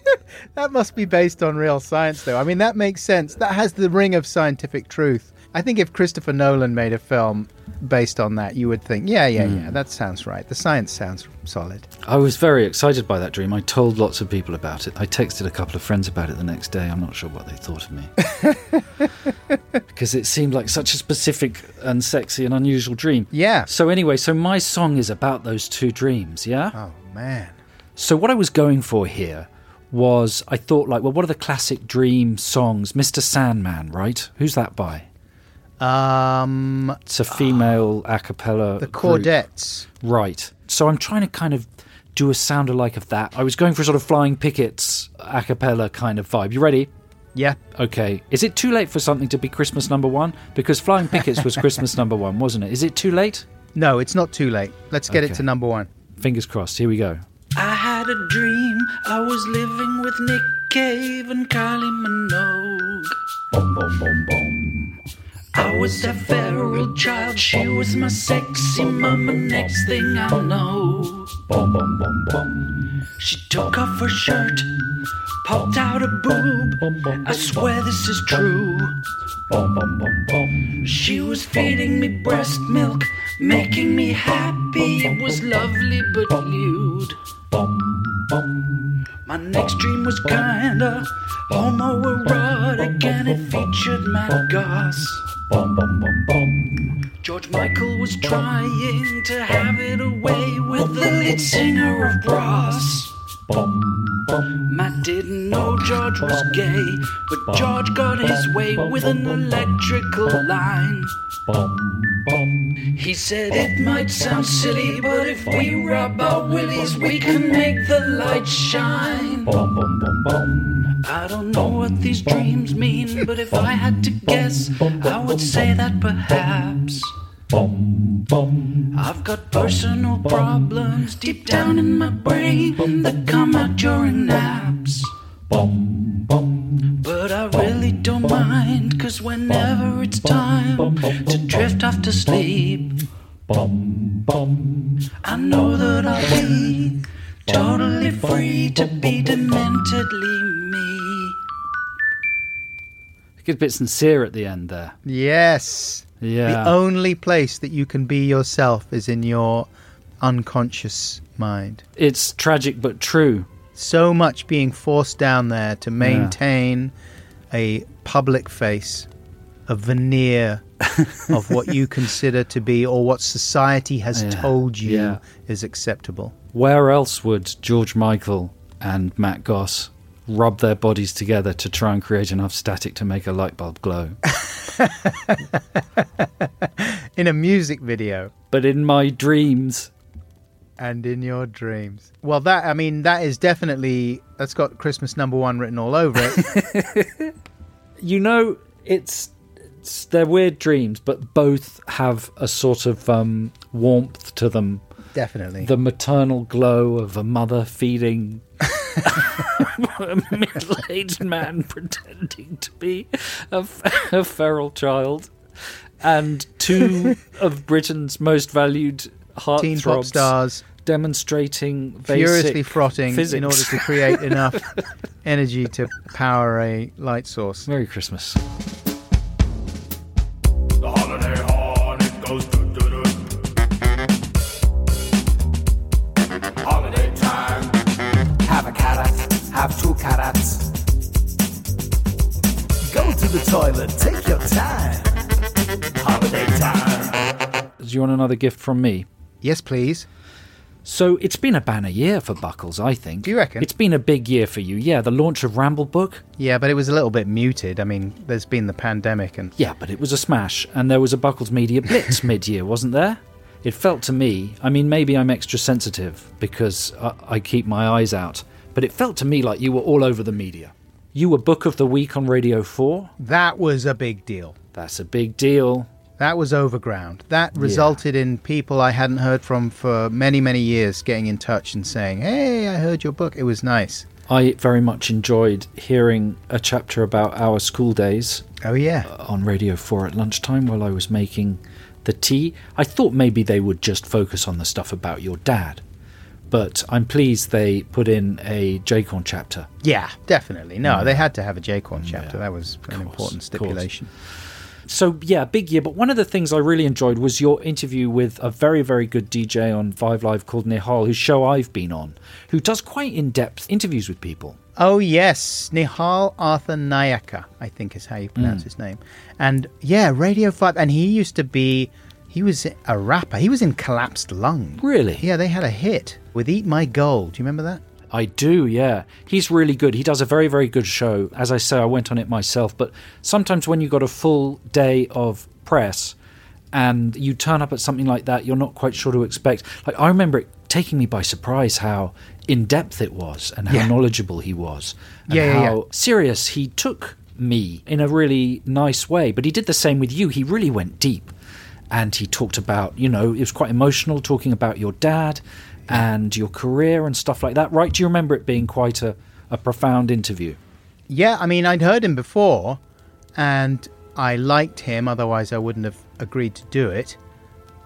That must be based on real science, though. I mean, that makes sense. That has the ring of scientific truth. I think if Christopher Nolan made a film based on that, you would think, yeah, yeah, Hmm. yeah, that sounds right. The science sounds solid. I was very excited by that dream. I told lots of people about it. I texted a couple of friends about it the next day. I'm not sure what they thought of me. (laughs) because it seemed like such a specific and sexy and unusual dream. Yeah. So, anyway, so my song is about those two dreams, yeah? Oh, man. So, what I was going for here was I thought, like, well, what are the classic dream songs? Mr. Sandman, right? Who's that by? Um, It's a female a cappella. the group. Chordettes. Right. So I'm trying to kind of do a sound alike of that. I was going for a sort of Flying Pickets a cappella kind of vibe. You ready? Yeah. Okay. Is it too late for something to be Christmas number one? Because Flying Pickets was Christmas number one, wasn't it? Is it too late? No, it's not too late. Let's get it to number one. Fingers crossed. Here we go. I had had a dream. I was living with Nick Cave and Kylie Minogue. Boom, boom, boom, boom. I was a feral child. She was my sexy mama. Next thing I know. She took off her shirt, popped out a boob. I swear this is true. She was feeding me breast milk, making me happy. It was lovely but lewd. My next dream was kinda homoerotic and it featured Matt Goss. Boom, boom, boom, boom. George Michael was trying to have it away with the lead singer of boom. Matt didn't know George was gay, but George got his way with an electrical line. He said it might sound silly, but if we rub our willies, we can make the light shine. I don't know what these dreams mean, but if I had to guess, I would say that perhaps. I've got personal problems deep down in my brain that come out during naps. But I really don't mind, cause whenever it's time to drift off to sleep, I know that I'll be totally free to be dementedly me. Good bit sincere at the end there. Yes. Yeah. The only place that you can be yourself is in your unconscious mind. It's tragic but true. So much being forced down there to maintain a public face, a veneer (laughs) of what you consider to be or what society has Yeah. told you Yeah. is acceptable. Where else would George Michael and Matt Goss rub their bodies together to try and create enough static to make a light bulb glow? (laughs) In a music video but in my dreams, and in your dreams. Well, that, I mean, that is definitely, that's got Christmas number one written all over it. (laughs) you know, it's, it's they're weird dreams, but both have a sort of um, warmth to them. definitely. The maternal glow of a mother feeding (laughs) a middle-aged man (laughs) pretending to be a feral child, and two of Britain's most valued Teen pop stars demonstrating basic furiously frotting physics. in order to create (laughs) enough energy to power a light source. Merry Christmas. The holiday horn, it goes doo doo doo. Holiday time. Have a carrot, have two carrots. Go to the toilet, take your time. Holiday time. Do you want another gift from me? Yes, please. So it's been a banner year for Buckles, I think. Do you reckon? It's been a big year for you. Yeah, the launch of Ramble Book. Yeah, but it was a little bit muted. I mean, there's been the pandemic and Yeah, but it was a smash, and there was a Buckles Media Blitz (laughs) mid-year, wasn't there? It felt to me. I mean, maybe I'm extra sensitive because I, I keep my eyes out, but it felt to me like you were all over the media. You were Book of the Week on Radio Four. that was a big deal. That's a big deal. That was overground. That resulted in people I hadn't heard from for many, many years getting in touch and saying, Hey, I heard your book. It was nice. I very much enjoyed hearing a chapter about our school days Oh, yeah. Uh, on Radio 4 at lunchtime while I was making the tea. I thought maybe they would just focus on the stuff about your dad. But I'm pleased they put in a J-Corn chapter. Yeah, definitely. No, mm. they had to have a J-Corn chapter. That was an course, important stipulation. course. So, yeah, big year. But one of the things I really enjoyed was your interview with a very, very good DJ on Five Live called Nihal, whose show I've been on, who does quite in depth interviews with people. Oh yes, Nihal Arthanayake, I think is how you pronounce mm. his name. And yeah, Radio Five, and he used to be, he was a rapper. He was in Collapsed Lung. Really? Yeah, they had a hit with "Eat My Goal." Do you remember that? I do, yeah. He's really good. He does a very, very good show. As I say, I went on it myself. But sometimes when you've got a full day of press and you turn up at something like that, you're not quite sure to expect. Like, I remember it taking me by surprise how in depth it was and how Yeah. knowledgeable he was. And Yeah, yeah, how serious he took me in a really nice way. But he did the same with you. He really went deep. And he talked about, you know, it was quite emotional talking about your dad and your career and stuff like that, right? Do you remember it being quite a, a profound interview? Yeah, I mean, I'd heard him before, and I liked him. Otherwise, I wouldn't have agreed to do it.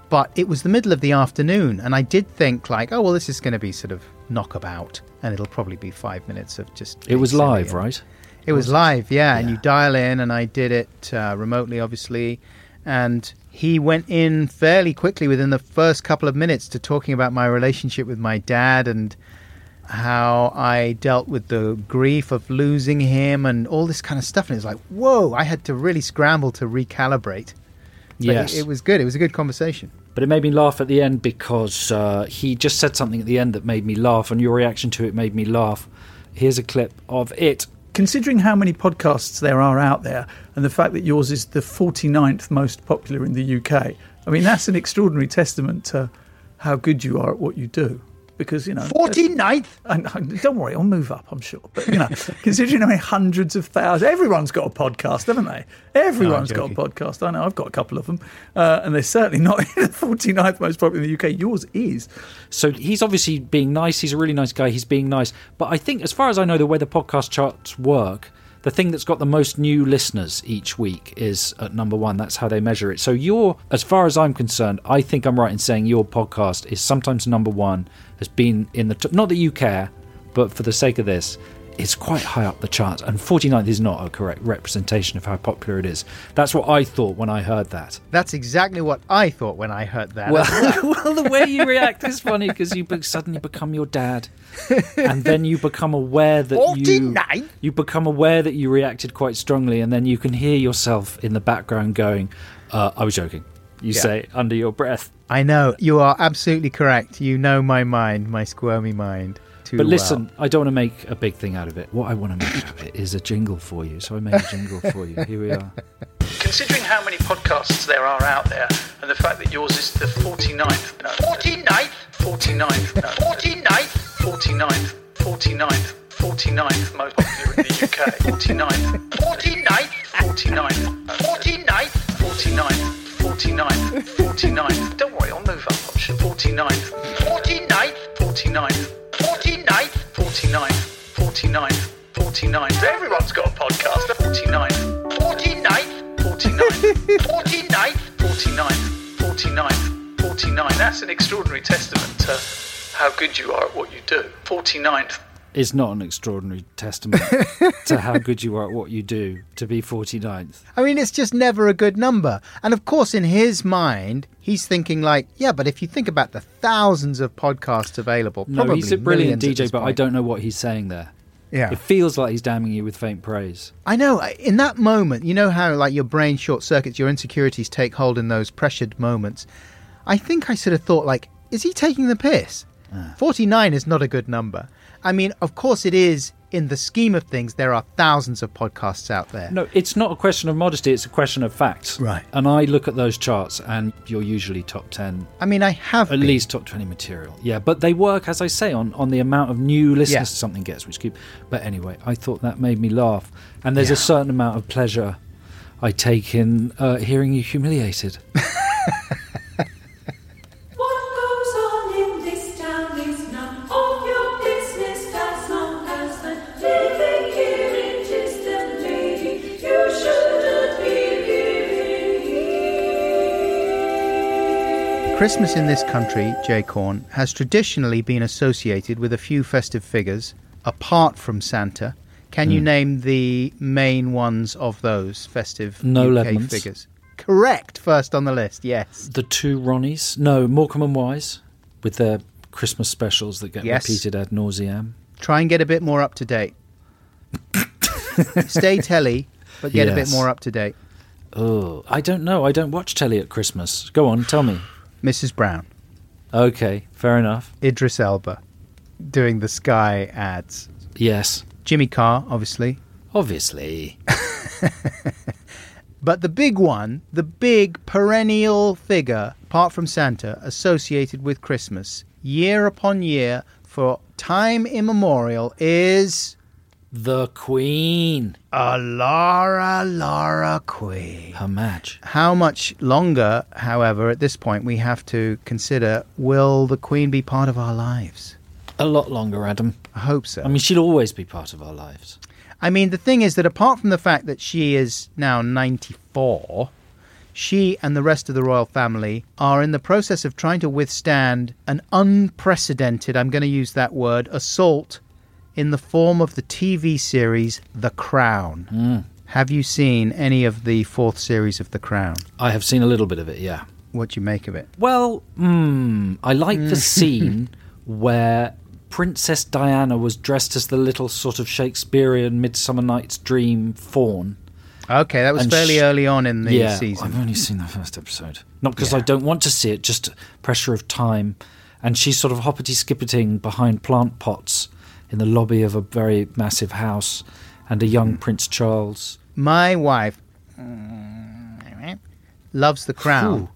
But it was the middle of the afternoon, and I did think like, oh well, this is going to be sort of knockabout, and it'll probably be five minutes of just. It was live, and- right? It was live, yeah, and you dial in, and I did it uh, remotely, obviously, and he went in fairly quickly within the first couple of minutes to talking about my relationship with my dad and how I dealt with the grief of losing him and all this kind of stuff. And it was like, whoa! I had to really scramble to recalibrate. But Yes. it, it was good. It was a good conversation. But it made me laugh at the end because uh, he just said something at the end that made me laugh, and your reaction to it made me laugh. Here's a clip of it. Considering how many podcasts there are out there and the fact that yours is the 49th most popular in the UK, I mean, that's an extraordinary testament to how good you are at what you do. Because, you know. 49th? And, and don't worry, I'll move up, I'm sure. But, you know, (laughs) considering how many hundreds of thousands, everyone's got a podcast, haven't they? Everyone's got a podcast. I know, I've got a couple of them. Uh, and they're certainly not (laughs) in the 49th most popular in the UK. Yours is. So he's obviously being nice. He's a really nice guy. He's being nice. But I think, as far as I know, the way the podcast charts work, the thing that's got the most new listeners each week is at number one. That's how they measure it. So you're, as far as I'm concerned, I think I'm right in saying your podcast is sometimes number one, has been in the top. Not that you care, but for the sake of this, it's quite high up the charts. And 49th is not a correct representation of how popular it is. That's what I thought when I heard that. That's exactly what I thought when I heard that. Well, (laughs) (laughs) well, the way you react is funny because you suddenly become your dad, and then you become aware that you 49? you become aware that you reacted quite strongly, and then you can hear yourself in the background going, uh, "I was joking." You Yeah. say under your breath. I know you are absolutely correct. You know my mind, my squirmy mind. Too But well. listen, I don't want to make a big thing out of it. What I want to make out of it is a jingle for you. So I made a jingle for you. Here we are. Considering how many podcasts there are out there and the fact that yours is the 49th. No, 49th? 49th. No, 49th? 49th. 49th. 49th most popular in the UK. 49th. 49th. 49th. 49th. 49th. 49th. 49th. Don't worry, I'll move up. I'm sure. 49th. 49th. 49th. 49th. 49th. 49th. 49th. Everyone's got a podcast. 49th. 49th. 49th. 49th. 49th. 49th. 49th. That's an extraordinary testament to how good you are at what you do. 49th. Is not an extraordinary testament (laughs) to how good you are at what you do to be 49th. I mean, it's just never a good number. And of course, in his mind, he's thinking like, yeah, but if you think about the thousands of podcasts available, No, probably he's a brilliant DJ, but I don't know what he's saying there. Yeah, It feels like he's damning you with faint praise. I know. In that moment, you know how like your brain short circuits, your insecurities take hold in those pressured moments. I think I sort of thought like, is he taking the piss? Ah. Forty-nine is not a good number. I mean, of course it is. In the scheme of things, there are thousands of podcasts out there. No, it's not a question of modesty, it's a question of facts. Right. And I look at those charts and you're usually top 10, I mean, I have at been. least top 20 material. Yeah, but they work, as I say, on, on the amount of new listeners Yeah. something gets, which keep. But anyway, I thought that made me laugh. And there's Yeah. a certain amount of pleasure I take in uh, hearing you humiliated. (laughs) Christmas in this country, J-Corn, has traditionally been associated with a few festive figures apart from Santa. Can you hmm. name the main ones of those festive No UK Lemons. figures? Correct, first on the list, yes. The two Ronnies, no, Morecambe and Wise, with their Christmas specials that get Yes. repeated ad nauseam. Try and get a bit more up to date. (laughs) Stay telly, but get a bit more up to date. Oh, I don't know. I don't watch telly at Christmas. Go on, tell me. Mrs. Brown, Okay, fair enough. Idris Elba, doing the Sky ads. Yes, Jimmy Carr, obviously. obviously. (laughs) But the big one, the big perennial figure, apart from Santa, associated with Christmas, year upon year, for time immemorial, is The Queen. A Laura, Laura Queen. Her match. How much longer, however, at this point, we have to consider will the Queen be part of our lives? A lot longer, Adam. I hope so. I mean, she'll always be part of our lives. I mean, the thing is that apart from the fact that she is now 94, she and the rest of the royal family are in the process of trying to withstand an unprecedented, I'm going to use that word, assault in the form of the TV series The Crown. Have you seen any of the fourth series of The Crown? I have seen a little bit of it, yeah. What do you make of it? Well, mm, I like the (laughs) scene where Princess Diana was dressed as the little sort of Shakespearean Midsummer Night's Dream fawn. Okay, that was And fairly sh- early on in the yeah, season. I've only seen the first episode. Not because I don't want to see it, just pressure of time. And she's sort of hoppity skippeting behind plant pots in the lobby of a very massive house, and a young Prince Charles. My wife loves The Crown. Ooh,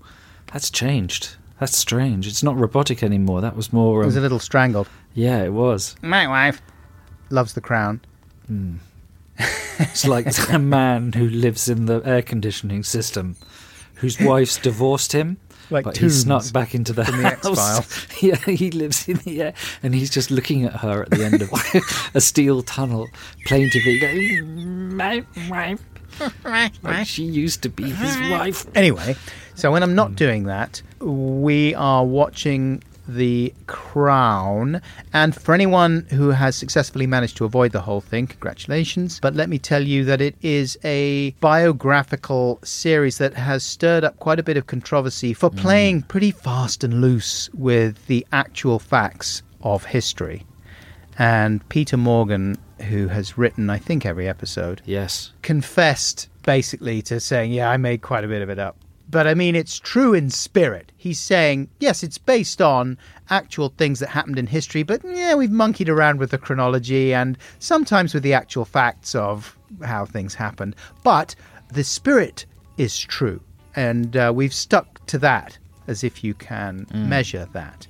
that's changed. That's strange. It's not robotic anymore. That was more. It was a Um, little strangled. yeah, it was. My wife loves The Crown. It's like (laughs) a man who lives in the air conditioning system, whose wife's divorced him. Like but he Tooms snuck back into the from the (laughs) house. X-Files. (laughs) yeah, he lives in the air, and he's just looking at her at the end of (laughs) a steel tunnel, plaintively going, "My wife." Like she used to be his wife. Anyway, so when I'm not doing that, we are watching The Crown. And for anyone who has successfully managed to avoid the whole thing, congratulations. But let me tell you that it is a biographical series that has stirred up quite a bit of controversy for mm. playing pretty fast and loose with the actual facts of history. And Peter Morgan, who has written, I think, every episode, Yes. confessed basically to saying, Yeah, I made quite a bit of it up. But I mean, it's true in spirit. He's saying, Yes, it's based on actual things that happened in history, but yeah, we've monkeyed around with the chronology and sometimes with the actual facts of how things happened. But the spirit is true. And uh, we've stuck to that as if you can measure that.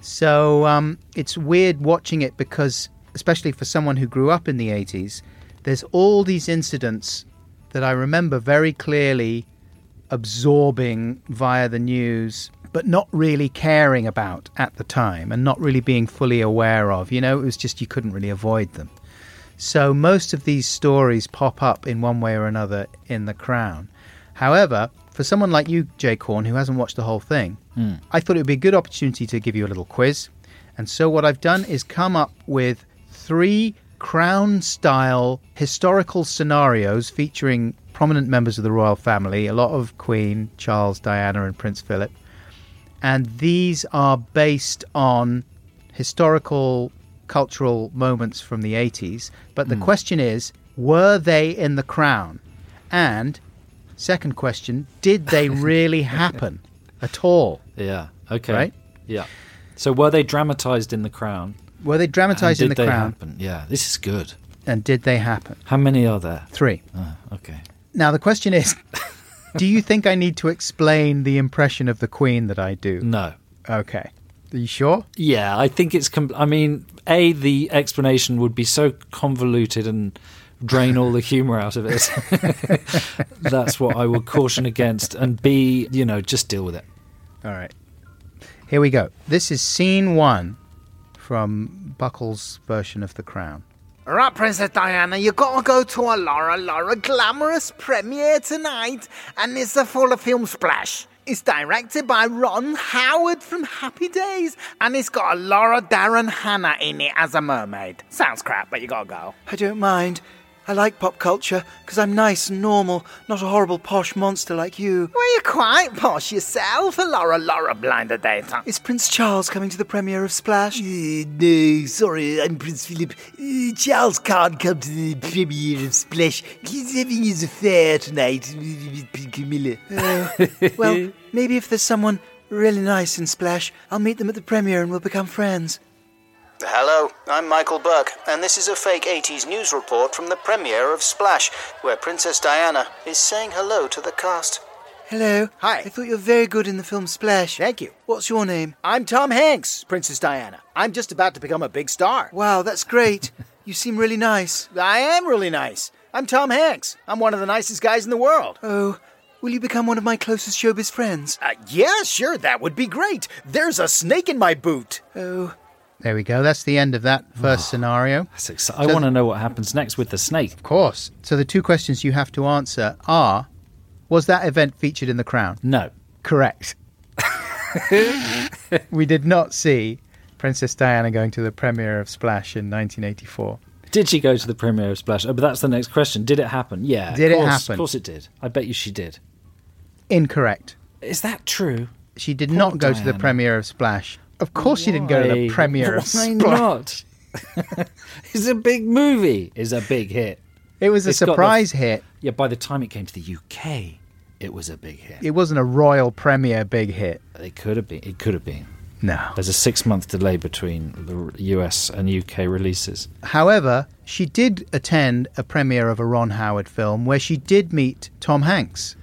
So um, it's weird watching it because, especially for someone who grew up in the 80s, there's all these incidents that I remember very clearly absorbing via the news, but not really caring about at the time and not really being fully aware of. You know, it was just you couldn't really avoid them. So most of these stories pop up in one way or another in The Crown. However, for someone like you, J-Corn, who hasn't watched the whole thing, hmm. I thought it would be a good opportunity to give you a little quiz. And so what I've done is come up with three crown style historical scenarios featuring prominent members of the royal family, a lot of Queen, Charles, Diana, and Prince Philip. And these are based on historical cultural moments from the 80s. But the hmm. question is were they in the crown? And second question, did they (laughs) really happen at all? Yeah. Okay. Right? Yeah. So were they dramatized in The Crown? Were they And dramatized in the they crown? happen? Yeah. This is good. And did they happen? How many are there? Three. Oh, okay. Now, the question is do you think I need to explain the impression of the Queen that I do? No. Okay. Are you sure? Yeah, I think it's. Com- I mean, a the explanation would be so convoluted and drain all the humour out of it. (laughs) That's what I would caution against. And b, you know, just deal with it. All right. Here we go. This is scene one from Buckle's version of The Crown. Right, Princess Diana, you gotta go to a Laura Laura glamorous premiere tonight, and it's a full of film splash. It's directed by Ron Howard from Happy Days, and it's got a Laura Daryl Hannah in it as a mermaid. Sounds crap, but you gotta go. I don't mind. I like pop culture because I'm nice and normal, not a horrible posh monster like you. Well, you're quite posh yourself, a Laura Laura blinder data. Is Prince Charles coming to the premiere of Splash? Uh, no, sorry, I'm Prince Philip. Uh, Charles can't come to the premiere of Splash. He's having his affair tonight with with Camilla. well, maybe if there's someone really nice in Splash, I'll meet them at the premiere and we'll become friends. Hello, I'm Michael Buerk, and this is a fake 80s news report from the premiere of Splash, where Princess Diana is saying hello to the cast. Hello. Hi. I thought you were very good in the film Splash. Thank you. What's your name? I'm Tom Hanks, Princess Diana. I'm just about to become a big star. Wow, that's great. You seem really nice. I am really nice. I'm Tom Hanks. I'm one of the nicest guys in the world. Oh, will you become one of my closest showbiz friends? Uh, yeah, sure, that would be great. There's a snake in my boot. Oh, There we go. That's the end of that first ah, scenario. That's exci- I want to know what happens next with the snake. Of course. So the two questions you have to answer are Was that event featured in The Crown? No. Correct. (laughs) we did not see Princess Diana going to the premiere of Splash in 1984. Did she go to the premiere of Splash? Oh, but that's the next question. Did it happen? Yeah. Did of it course, happen? Of course it did. I bet you she did. Incorrect. Is that true? She did Poor not go to the premiere of Splash. Of course, she didn't go to the Why? premiere of (laughs) Why Splash. not? (laughs) it's a big movie. It's a big hit. It was a It's got the- surprise hit. Yeah, by the time it came to the UK, it was a big hit. It wasn't a royal premiere big hit. It could have been. It could have been. No. There's a six month delay between the US and UK releases. However, she did attend a premiere of a Ron Howard film where she did meet Tom Hanks.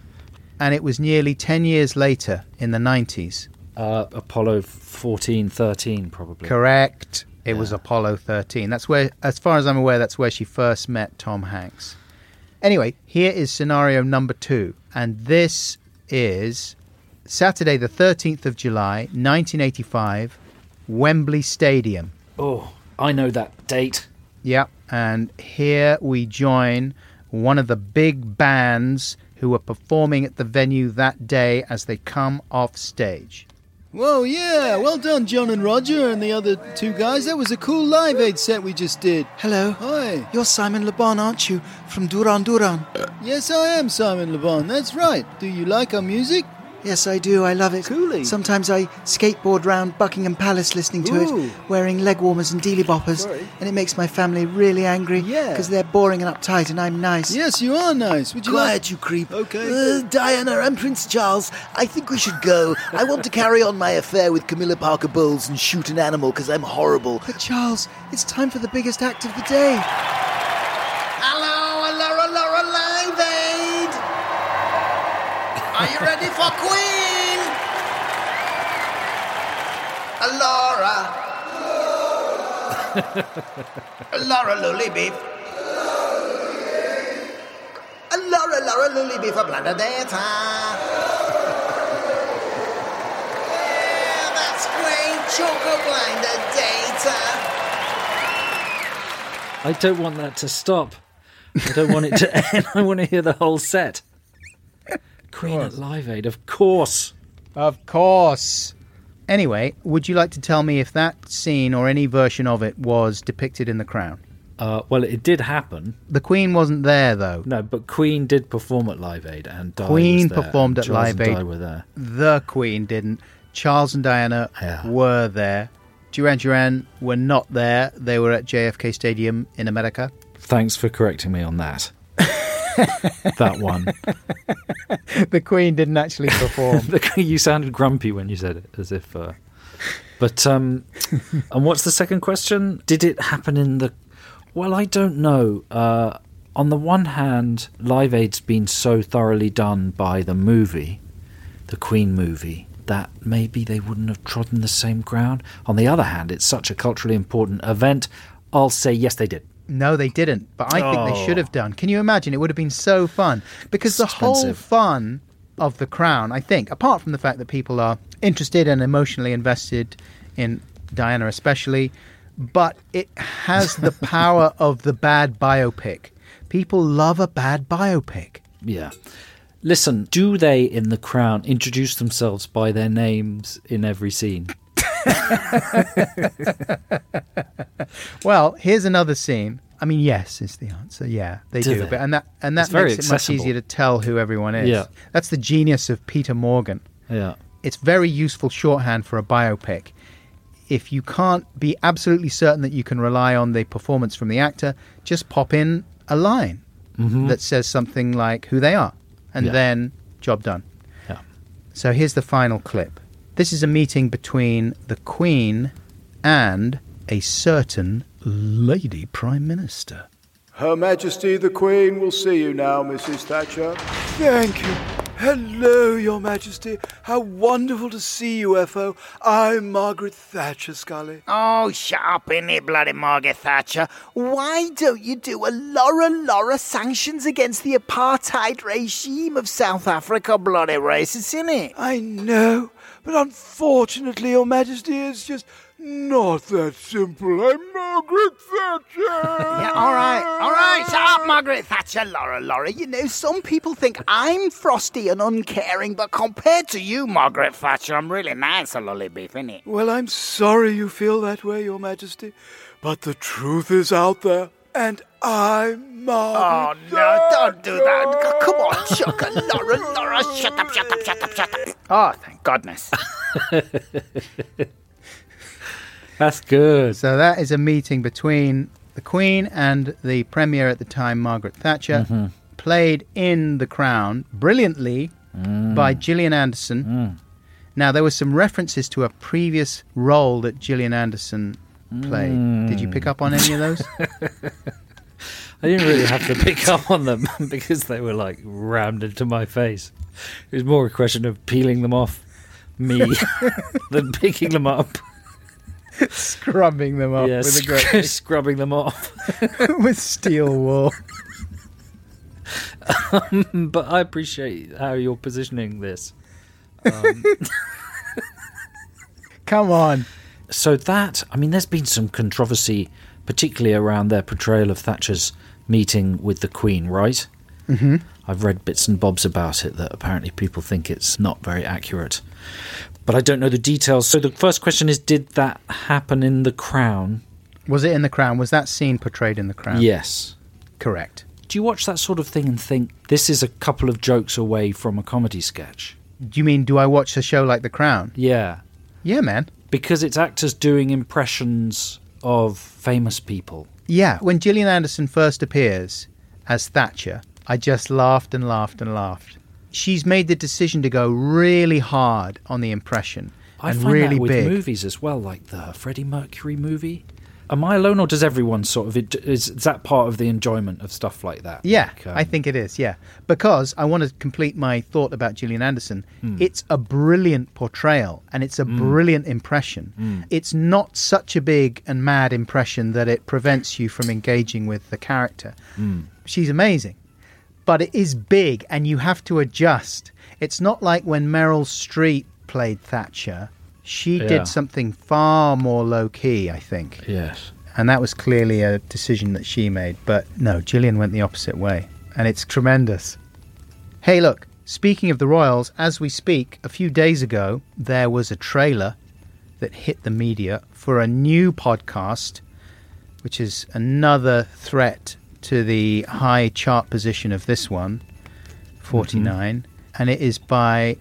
And it was nearly 10 years later in the 90s. Uh, Apollo 14, 13, probably. Correct. It was Apollo 13. That's where, as far as I'm aware, that's where she first met Tom Hanks. Anyway, here is scenario number two. And this is Saturday, the 13th of July, 1985, Wembley Stadium. Oh, I know that date. Yep. And here we join one of the big bands who are performing at the venue that day as they come off stage. Whoa, yeah, well done, John and Roger and the other two guys. That was a cool Live Aid set we just did. hello. Hi. You're Simon Le Bon, aren't you? From Duran Duran. Yes, I am Simon Le Bon. That's right. Do you like our music? Yes, I do. I love it. Coolly. Sometimes I skateboard round Buckingham Palace listening to Ooh. it, wearing leg warmers and dealy boppers, Sorry. and it makes my family really angry Yeah. because they're boring and uptight, and I'm nice. Yes, you are nice. Would you Quiet, like? you creep. Okay. Uh, Diana, I'm Prince Charles. I think we should go. I want to carry on my affair with Camilla Parker Bowles and shoot an animal because I'm horrible. But Charles, it's time for the biggest act of the day. Hello, Laura, Laura Live Aid! Are you ready for Queen? Laura. (laughs) Laura Lully Beef. Laura, Laura Lully Beef of Blanda Data. Yeah, that's great. Choco Blinder Data. I don't want that to stop. I don't want it to (laughs) end. I want to hear the whole set. Queen at Live Aid, of course. Of course. Anyway, would you like to tell me if that scene or any version of it was depicted in The Crown? Uh, well, it did happen. The Queen wasn't there, though. No, but Queen did perform at Live Aid, and Di Queen was there, performed at Charles Live and Aid. Di were there. The Queen didn't. Charles and Diana Yeah. were there. Duran Duran were not there. They were at JFK Stadium in America. Thanks for correcting me on that. (laughs) (laughs) that one. (laughs) the Queen didn't actually perform. (laughs) You sounded grumpy when you said it, as if. Uh... But um, and what's the second question? Did it happen in the? Well, I don't know. Uh, on the one hand, Live Aid's been so thoroughly done by the movie, the Queen movie, that maybe they wouldn't have trodden the same ground. On the other hand, it's such a culturally important event. I'll say yes, they did. No, they didn't. But I think they Oh. should have oh. done. Can you imagine? It would have been so fun because the whole fun of the crown, I think, apart from the fact that people are interested and emotionally invested in Diana, especially, but it has the (laughs) power of the bad biopic. People love a bad biopic. Yeah. Listen, do they in The Crown introduce themselves by their names in every scene? (laughs) Well, here's another scene. I mean, yes, is the answer. Yeah, they Do do. they? But and that and that It's very makes it much easier to tell who everyone is. Yeah. That's the genius of Peter Morgan. Yeah. It's very useful shorthand for a biopic. If you can't be absolutely certain that you can rely on the performance from the actor, just pop in a line Mhm. that says something like who they are, and Yeah. then job done. Yeah. So here's the final clip. This is a meeting between the Queen and a certain Lady Prime Minister. Her Majesty the Queen will see you now, Mrs. Thatcher. Thank you. Hello, Your Majesty. How wonderful to see you, F.O. I'm Margaret Thatcher, Scully. Oh, shut up, in innit, bloody Margaret Thatcher. Why don't you do a Laura Laura sanctions against the apartheid regime of South Africa, bloody racist, innit? I know, but unfortunately, Your Majesty, it's just not that simple. I'm Margaret Thatcher. (laughs) Yeah, all right, all right, shut up, Margaret Thatcher, Laura Laura. You know, some people think I'm frosty and uncaring, but compared to you, Margaret Thatcher, I'm really nice, a lolly beef, innit? Well, I'm sorry you feel that way, Your Majesty, but the truth is out there, and I'm Margaret. Oh, no, don't do that. Come on, Chucker, Laura Laura, shut up, shut up, shut up, shut up. (laughs) Oh, thank goodness. (laughs) That's good. So that is a meeting between the Queen and the Premier at the time, Margaret Thatcher, Mhm. played in The Crown brilliantly Mm. by Gillian Anderson. Now, there were some references to a previous role that Gillian Anderson played. Did you pick up on any of those? (laughs) I didn't really have to pick up on them (laughs) because they were like rammed into my face. It was more a question of peeling them off me (laughs) than picking them up. Scrubbing them up yeah, with a great (laughs) scrubbing them off. with steel wool. Um, but I appreciate how you're positioning this. Um, Come on. So that, I mean, there's been some controversy, particularly around their portrayal of Thatcher's meeting with the Queen, right? Mhm. I've read bits and bobs about it that apparently people think it's not very accurate. But I don't know the details. So the first question is Did that happen in The Crown? Was it in The Crown? Was that scene portrayed in The Crown? Yes. Correct. Do you watch that sort of thing and think this is a couple of jokes away from a comedy sketch? Do you mean, do I watch a show like The Crown? Yeah. Yeah, man. Because it's actors doing impressions of famous people. Yeah, when Gillian Anderson first appears as Thatcher, I just laughed and laughed and laughed. She's made the decision to go really hard on the impression I and find really that with big. movies as well, like the Freddie Mercury movie. Am I alone, or does everyone sort of? Is, is that part of the enjoyment of stuff like that? Yeah, Like, um, I think it is. Yeah, because I want to complete my thought about Gillian Anderson. Hmm. It's a brilliant portrayal and it's a Mm. brilliant impression. Mm. It's not such a big and mad impression that it prevents you from engaging with the character. Mm. She's amazing, but it is big and you have to adjust. It's not like when Meryl Streep played Thatcher. She Yeah. did something far more low key, I think. Yes. And that was clearly a decision that she made. But no, Gillian went the opposite way. And it's tremendous. Hey, look, speaking of the Royals, as we speak, a few days ago, there was a trailer that hit the media for a new podcast, which is another threat to the high chart position of this one, 49. Mm-hmm. And it is by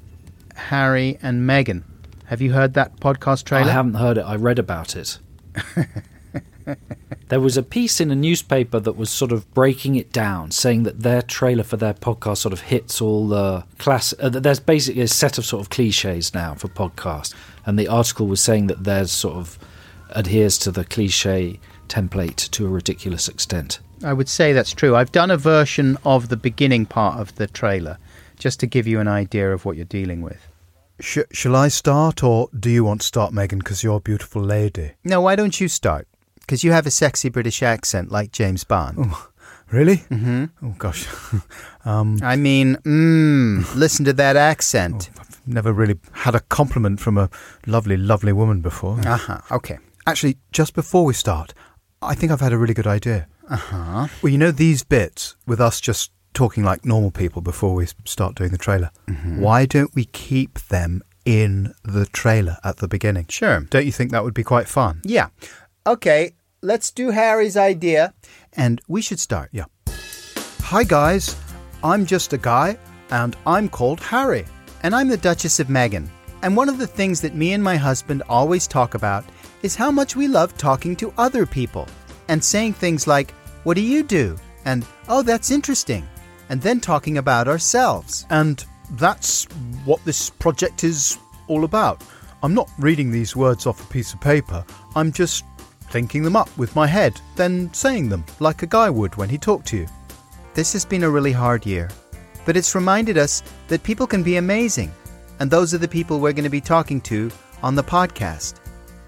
Harry and Meghan. Have you heard that podcast trailer? I haven't heard it. I read about it. (laughs) there was a piece in a newspaper that was sort of breaking it down, saying that their trailer for their podcast sort of hits all the class. Uh, there's basically a set of sort of cliches now for podcasts, and the article was saying that theirs sort of adheres to the cliche template to a ridiculous extent. I would say that's true. I've done a version of the beginning part of the trailer just to give you an idea of what you're dealing with. Sh- shall I start, or do you want to start, Meghan, because you're a beautiful lady? No, why don't you start? Because you have a sexy British accent like James Bond. Really? Mm-hmm. Oh, gosh. (laughs) um, I mean, mm, listen to that accent. I've never really had a compliment from a lovely, lovely woman before. Uh huh. Okay. Actually, just before we start, I think I've had a really good idea. Uh huh. Well, you know these bits with us just talking like normal people before we start doing the trailer. Mhm. Why don't we keep them in the trailer at the beginning? Sure. Don't you think that would be quite fun? Yeah. Okay, let's do Harry's idea. And we should start, yeah. Hi, guys. I'm just a guy, and I'm called Harry. And I'm the Duchess of Meghan. And one of the things that me and my husband always talk about is how much we love talking to other people and saying things like, What do you do? And, Oh, that's interesting. And then talking about ourselves. And that's what this project is all about. I'm not reading these words off a piece of paper, I'm just thinking them up with my head, then saying them like a guy would when he talked to you. This has been a really hard year. but it's reminded us that people can be amazing. And those are the people we're going to be talking to on the podcast.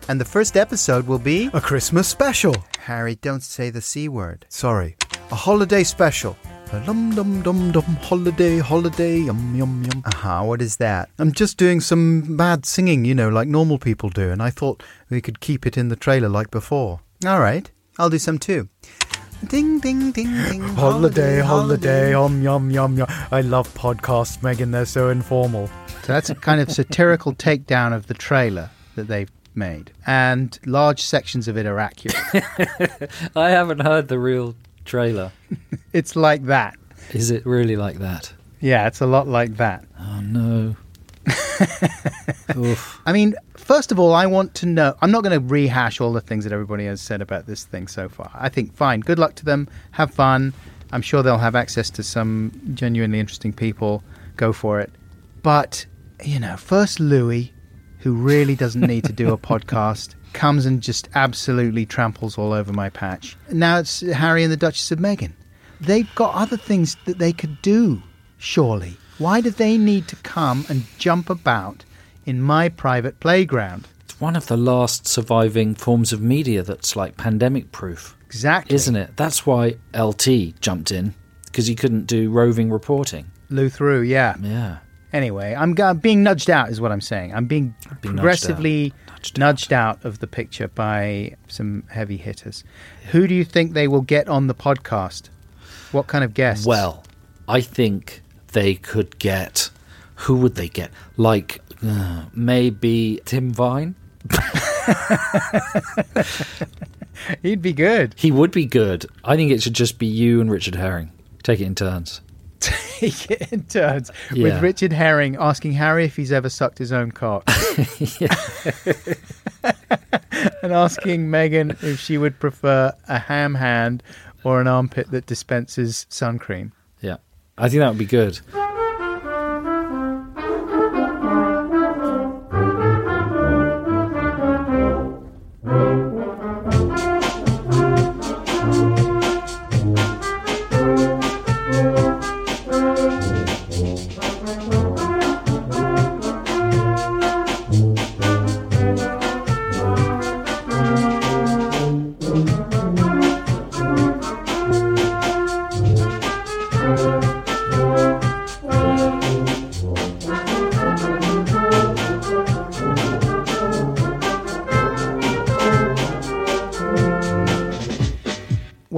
And the first episode will be A Christmas special. Harry, don't say the C word. Sorry. A holiday special. A Dum dum dum dum holiday holiday yum yum yum. Aha, what is that? I'm just doing some bad singing, you know, like normal people do, and I thought we could keep it in the trailer like before. All right, I'll do some too. Ding ding ding ding. (laughs) Holiday, holiday, yum yum yum yum. I love podcasts, Meghan. They're so informal. So that's a kind of satirical (laughs) takedown of the trailer that they've made, and large sections of it are accurate. (laughs) I haven't heard the real trailer. (laughs) it's like that. Is it really like that? Yeah, it's a lot like that. Oh no. (laughs) I mean, first of all, I want to know. I'm not going to rehash all the things that everybody has said about this thing so far. I think, fine, good luck to them. Have fun. I'm sure they'll have access to some genuinely interesting people. Go for it. But, you know, first Louis, who really doesn't need to do a (laughs) podcast, comes and just absolutely tramples all over my patch. Now it's Harry and the Duchess of Meghan. They've got other things that they could do, surely. Why do they need to come and jump about in my private playground? It's one of the last surviving forms of media that's like pandemic proof. Exactly. Isn't it? That's why LT jumped in because he couldn't do roving reporting. Lou through, yeah. Yeah. Anyway, I'm, g- being nudged out, is what I'm saying. I'm being Being nudged progressively nudged, out. of the picture by some heavy hitters. Who do you think they will get on the podcast? What kind of guests? Well, I think they could get. Who would they get? Like uh, maybe Tim Vine. (laughs) He'd be good. He would be good. I think it should just be you and Richard Herring. Take it in turns. Take it in turns Yeah. with Richard Herring asking Harry if he's ever sucked his own cock. (laughs) (laughs) and asking Meghan if she would prefer a ham hand or an armpit that dispenses sun cream. Yeah. I think that would be good.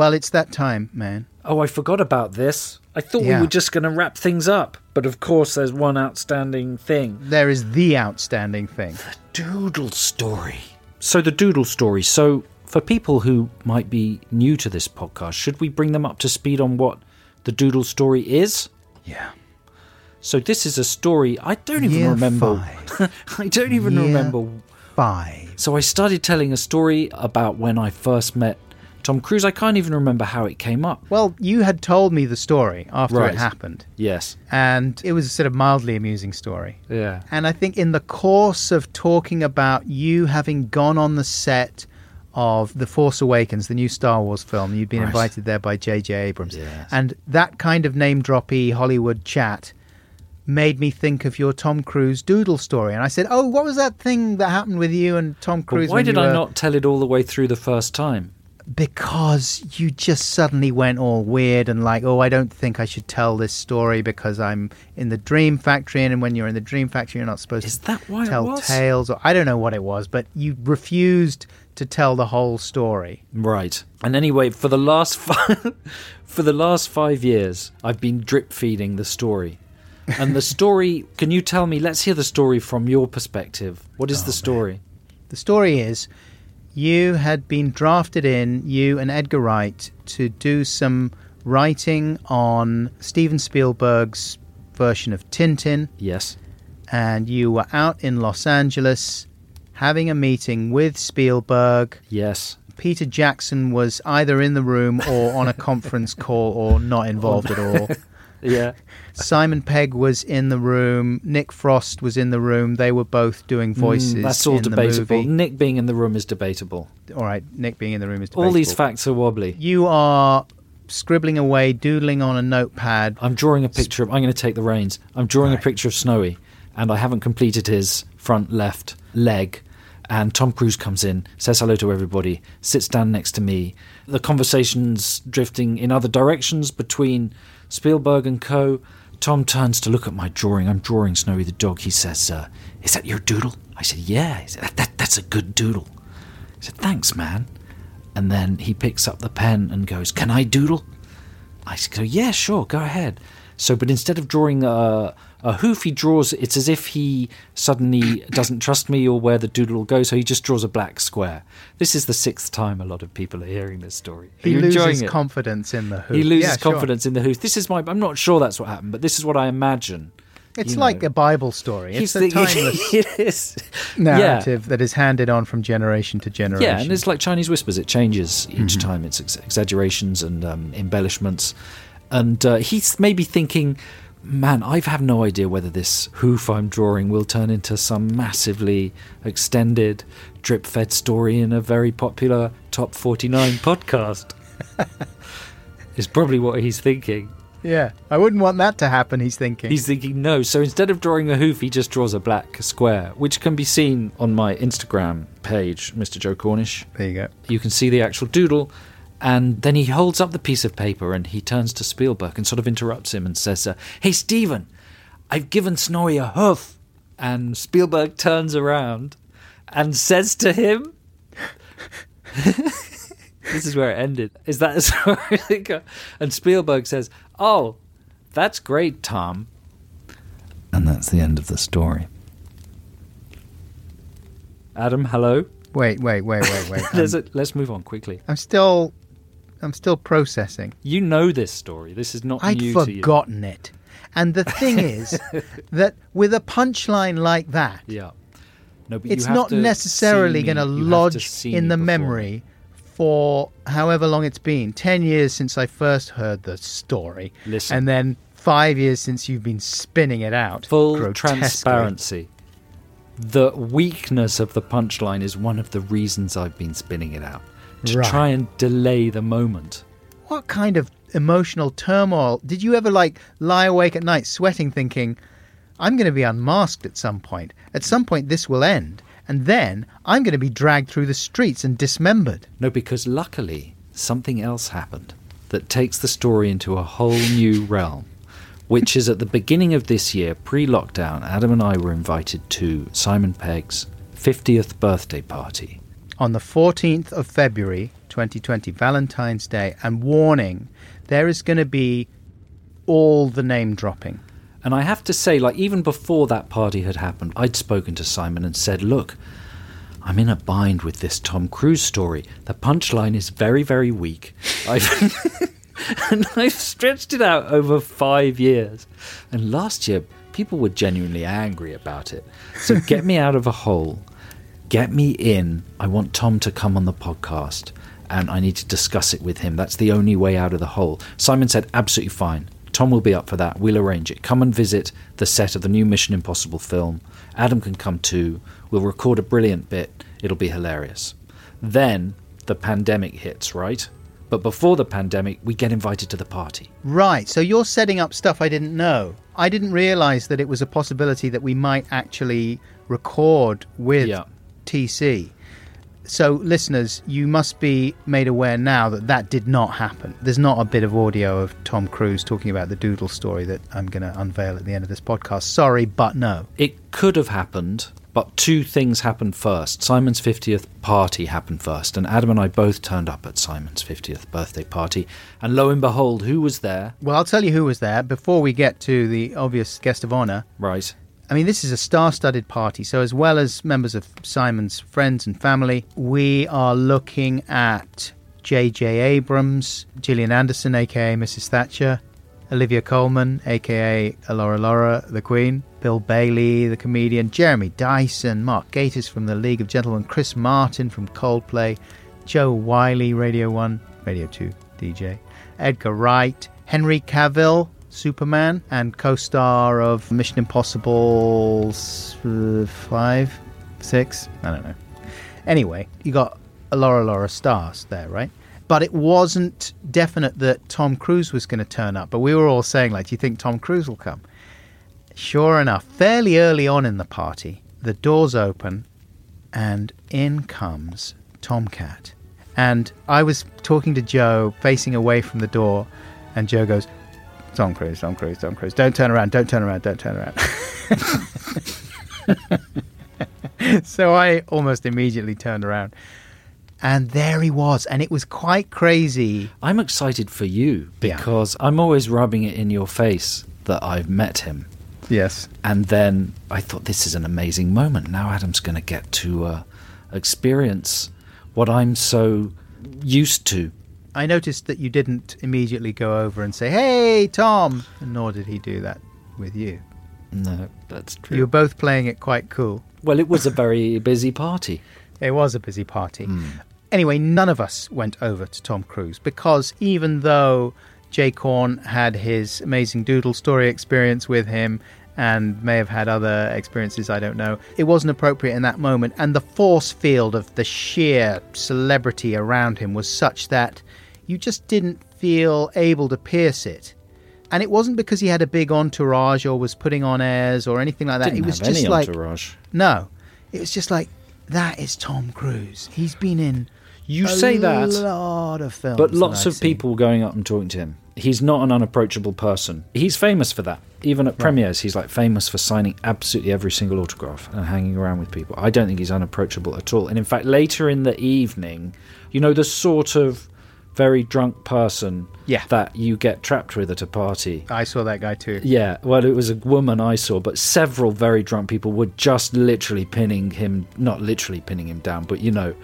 Well, it's that time, man. Oh, I forgot about this. I thought Yeah. we were just going to wrap things up. But of course, there's one outstanding thing. There is the outstanding thing. The doodle story. So, the doodle story. So, for people who might be new to this podcast, should we bring them up to speed on what the doodle story is? Yeah. So, this is a story I don't even Year remember. (laughs) I don't even Year remember. Five. So, I started telling a story about when I first met Tom Cruise. I can't even remember how it came up. Well, you had told me the story after Right. it happened, Yes. and it was a sort of mildly amusing story. Yeah. And I think in the course of talking about you having gone on the set of The Force Awakens, the new Star Wars film, you'd been Right. invited there by J.J. Abrams. Yes. And that kind of name droppy Hollywood chat made me think of your Tom Cruise doodle story. And I said, Oh, what was that thing that happened with you and Tom But Cruise? why did I were-" not tell it all the way through the first time? Because you just suddenly went all weird and like, oh, I don't think I should tell this story because I'm in the dream factory, and when you're in the dream factory, you're not supposed Is to that why tell tales. Or I don't know what it was, but you refused to tell the whole story. Right. And anyway, for the last (laughs) five, for the last five years, I've been drip feeding the story. And the story, (laughs) can you tell me? Let's hear the story from your perspective. What is oh, the story? The story is you had been drafted in, you and Edgar Wright, to do some writing on Steven Spielberg's version of Tintin. Yes. And you were out in Los Angeles having a meeting with Spielberg. Yes. Peter Jackson was either in the room or on a conference call or not involved at all. (laughs) Yeah. (laughs) Simon Pegg was in the room. Nick Frost was in the room. They were both doing voices. Mm, that's all in the debatable. Nick being in the room is debatable. All right, Nick being in the room is debatable. All these facts are wobbly. You are scribbling away, doodling on a notepad. I'm drawing a picture of. I'm going to take the reins. I'm drawing a picture of Snowy, and I haven't completed his front left leg. And Tom Cruise comes in, says hello to everybody, sits down next to me. The conversation's drifting in other directions between Spielberg and co. Tom turns to look at my drawing. I'm drawing Snowy the dog. He says, uh, "Is that your doodle?" I said, "Yeah." He said, that, that, "That's a good doodle." I said, "Thanks, man." And then he picks up the pen and goes, "Can I doodle?" I go, yeah, sure, go ahead. So, but instead of drawing a, a hoof, he draws. It's as if he suddenly doesn't trust me or where the doodle will go. So he just draws a black square. This is the sixth time a lot of people are hearing this story. He loses confidence in the hoof. He loses Yeah, sure. confidence in the hoof. This is my. I'm not sure that's what happened, but this is what I imagine. It's you like know. a Bible story. It's a the- (laughs) timeless it is. narrative that is handed on from generation to generation. Yeah, and it's like Chinese whispers. It changes each Mhm. time. It's ex- exaggerations and um, embellishments. And uh, he's maybe thinking, man, I have no idea whether this hoof I'm drawing will turn into some massively extended, drip fed story in a very popular Top 49 (laughs) podcast. is probably what he's thinking. Yeah, I wouldn't want that to happen. He's thinking. He's thinking no. So instead of drawing a hoof, he just draws a black square, which can be seen on my Instagram page, Mr. Joe Cornish. There you go. You can see the actual doodle, and then he holds up the piece of paper and he turns to Spielberg and sort of interrupts him and says, uh, "Hey, Steven, I've given Snowy a hoof." And Spielberg turns around and says to him, (laughs) "This is where it ended. Is that as far as it go?" And Spielberg says, "Oh, that's great, Tom." And that's the end of the story. Adam, hello. Wait, wait, wait, wait, wait. (laughs) A, let's move on quickly. I'm still, I'm still processing. You know this story. This is not I'd new to you. forgotten it. And the thing is (laughs) that with a punchline like that, Yeah. No, but it's you not to necessarily going to me- you have to lodge in the before. memory for however long it's been 10 years since I first heard the story. Listen. And then five years since you've been spinning it out. Full grotesquely. transparency. The weakness of the punchline is one of the reasons I've been spinning it out to Right. try and delay the moment. What kind of emotional turmoil? Did you ever like lie awake at night sweating thinking, I'm going to be unmasked at some point. At some point, this will end. And then I'm going to be dragged through the streets and dismembered. No, because luckily something else happened that takes the story into a whole new realm. Which is at the beginning of this year, pre lockdown, Adam and I were invited to Simon Pegg's 50th birthday party. On the 14th of February 2020, Valentine's Day, and warning, there is going to be all the name dropping. And I have to say, like, even before that party had happened, I'd spoken to Simon and said, Look, I'm in a bind with this Tom Cruise story. The punchline is very, very weak. (laughs) I've (laughs) and I've stretched it out over five years. And last year, people were genuinely angry about it. So get me out of a hole. Get me in. I want Tom to come on the podcast and I need to discuss it with him. That's the only way out of the hole. Simon said, absolutely fine. Tom will be up for that. We'll arrange it. Come and visit the set of the new Mission Impossible film. Adam can come too. We'll record a brilliant bit. It'll be hilarious. Then the pandemic hits, right? But before the pandemic, we get invited to the party. Right, so you're setting up stuff I didn't know. I didn't realize that it was a possibility that we might actually record with Yeah. TC. So, listeners, you must be made aware now that that did not happen. There's not a bit of audio of Tom Cruise talking about the Doodle story that I'm going to unveil at the end of this podcast. Sorry, but no. It could have happened, but two things happened first. Simon's 50th party happened first, and Adam and I both turned up at Simon's 50th birthday party. And lo and behold, who was there? Well, I'll tell you who was there before we get to the obvious guest of honor. Right. I mean, this is a star studded party. So, as well as members of Simon's friends and family, we are looking at J.J. Abrams, Gillian Anderson, aka Mrs. Thatcher, Olivia Colman, aka Laura Laura, the Queen, Bill Bailey, the comedian, Jeremy Dyson, Mark Gatiss from the League of Gentlemen, Chris Martin from Coldplay, Jo Whiley, Radio 1, Radio 2 DJ, Edgar Wright, Henry Cavill, Superman, and co star of Mission Impossible uh, 5, 6, I don't know. Anyway, you got a Laura Laura stars there, right? but it wasn't definite that Tom Cruise was going to turn up. But we were all saying, like, do you think Tom Cruise will come? Sure enough, fairly early on in the party, the doors open and in comes Tomcat. And I was talking to Joe, facing away from the door, and Joe goes, Tom Cruise, Tom Cruise, Tom Cruise, don't turn around, don't turn around, don't turn around. (laughs) so I almost immediately turned around. And there he was, and it was quite crazy. I'm excited for you because I'm always rubbing it in your face that I've met him. Yes. And then I thought this is an amazing moment. Now Adam's going to get to uh, experience what I'm so used to. I noticed that you didn't immediately go over and say, Hey, Tom! Nor did he do that with you. No, that's true. You were both playing it quite cool. Well, it was a (laughs) very busy party. It was a busy party. Hmm. Anyway, none of us went over to Tom Cruise because even though J-Corn had his amazing doodle story experience with him and may have had other experiences, I don't know, it wasn't appropriate in that moment. And the force field of the sheer celebrity around him was such that you just didn't feel able to pierce it. And it wasn't because he had a big entourage or was putting on airs or anything like that. Didn't it was just like entourage. no, it was just like that is Tom Cruise. He's been in You a say that, lot of films, but lots of people going up and talking to him. He's not an unapproachable person. He's famous for that. Even at premieres, he's like famous for signing absolutely every single autograph and hanging around with people. I don't think he's unapproachable at all. And in fact, later in the evening, you know, the sort of very drunk person Yeah. that you get trapped with at a party. I saw that guy too. Yeah, well, it was a woman I saw, but several very drunk people were just literally pinning him, not literally pinning him down, but you know,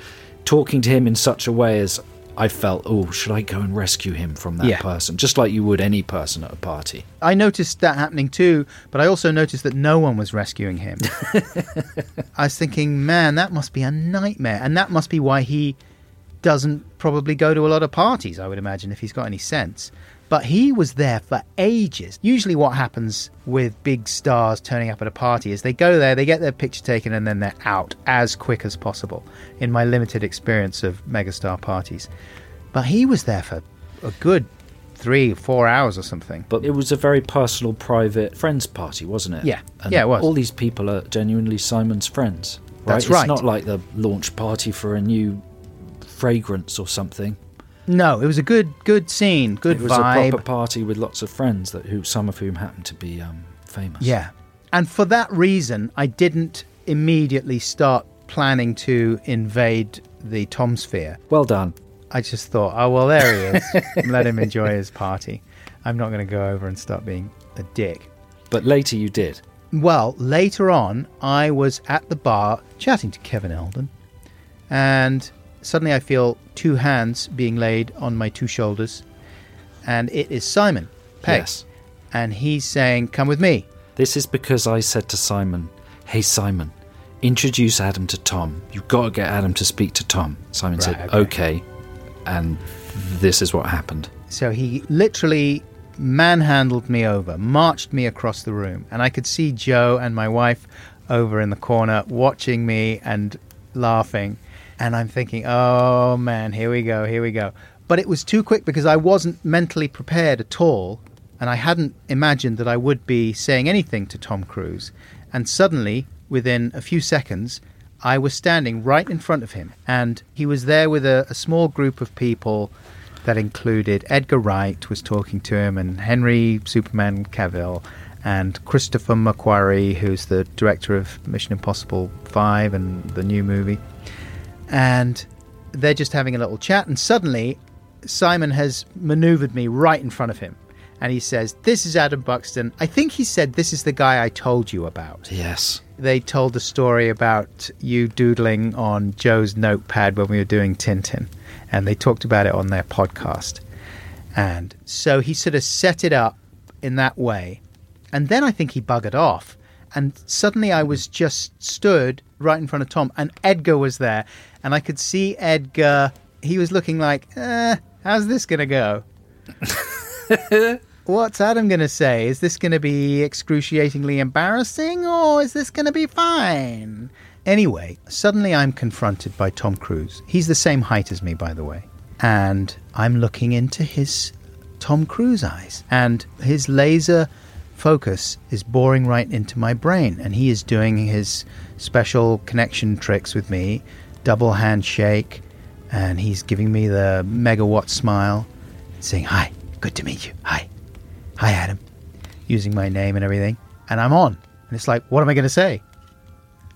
talking to him in such a way as I felt, oh, should I go and rescue him from that Yeah. person? Just like you would any person at a party. I noticed that happening too, but I also noticed that no one was rescuing him. (laughs) I was thinking, man, that must be a nightmare. And that must be why he doesn't probably go to a lot of parties, I would imagine, if he's got any sense. But he was there for ages. Usually, what happens with big stars turning up at a party is they go there, they get their picture taken, and then they're out as quick as possible, in my limited experience of megastar parties. But he was there for a good three, four hours or something. But it was a very personal, private friends party, wasn't it? Yeah. And Yeah, it was. All these people are genuinely Simon's friends. Right? That's it's not like the launch party for a new fragrance or something. No, it was a good, good scene, good it was vibe. a proper party with lots of friends that who some of whom happened to be um, famous. Yeah. And for that reason, I didn't immediately start planning to invade the Tom sphere. Well done. I just thought, oh, well, there he is. (laughs) Let him enjoy his party. I'm not going to go over and start being a dick. But later you did. Well, later on, I was at the bar chatting to Kevin Eldon, and suddenly I feel two hands being laid on my two shoulders, and it is Simon Pegg. Yes. And he's saying, Come with me. This is because I said to Simon, Hey Simon, introduce Adam to Tom. You've got to get Adam to speak to Tom. Simon Right, said, okay. okay. And this is what happened. So he literally manhandled me over, marched me across the room, and I could see Joe and my wife over in the corner watching me and laughing. And I'm thinking, oh man, here we go, here we go. But it was too quick because I wasn't mentally prepared at all, and I hadn't imagined that I would be saying anything to Tom Cruise. And suddenly, within a few seconds, I was standing right in front of him, and he was there with a, a small group of people that included Edgar Wright was talking to him, and Henry Superman Cavill, and Christopher McQuarrie, who's the director of Mission Impossible Five and the new movie, and they're just having a little chat, and suddenly Simon has maneuvered me right in front of him. And he says, This is Adam Buxton. I think he said, This is the guy I told you about Yes. they told the story about you doodling on Joe's notepad when we were doing Tintin, and they talked about it on their podcast. And so he sort of set it up in that way. And then I think he buggered off. And suddenly I was just stood right in front of Tom, and Edgar was there. And I could see Edgar, he was looking like, eh, how's this going to go? (laughs) What's Adam going to say? Is this going to be excruciatingly embarrassing or is this going to be fine? Anyway, suddenly I'm confronted by Tom Cruise. He's the same height as me, by the way. and I'm looking into his Tom Cruise eyes, and his laser focus is boring right into my brain, and he is doing his special connection tricks with me, double handshake, and he's giving me the megawatt smile, saying, Hi, good to meet you. Hi. Hi, Adam. Using my name and everything. And I'm on. And it's like, what am I going to say?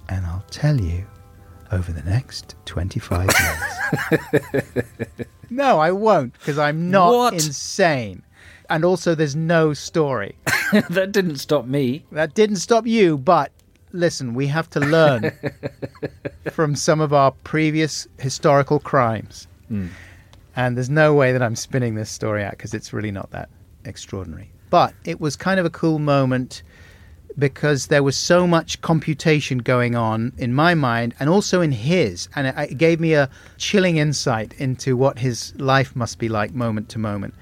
And I'll tell you over the next 25 (laughs) years. no, I won't, because I'm not What? insane. And also, there's no story. (laughs) that didn't stop me. That didn't stop you, but listen, we have to learn (laughs) from some of our previous historical crimes. Mm. And there's no way that I'm spinning this story out because it's really not that extraordinary. But it was kind of a cool moment because there was so much computation going on in my mind and also in his. And it, it gave me a chilling insight into what his life must be like moment to moment.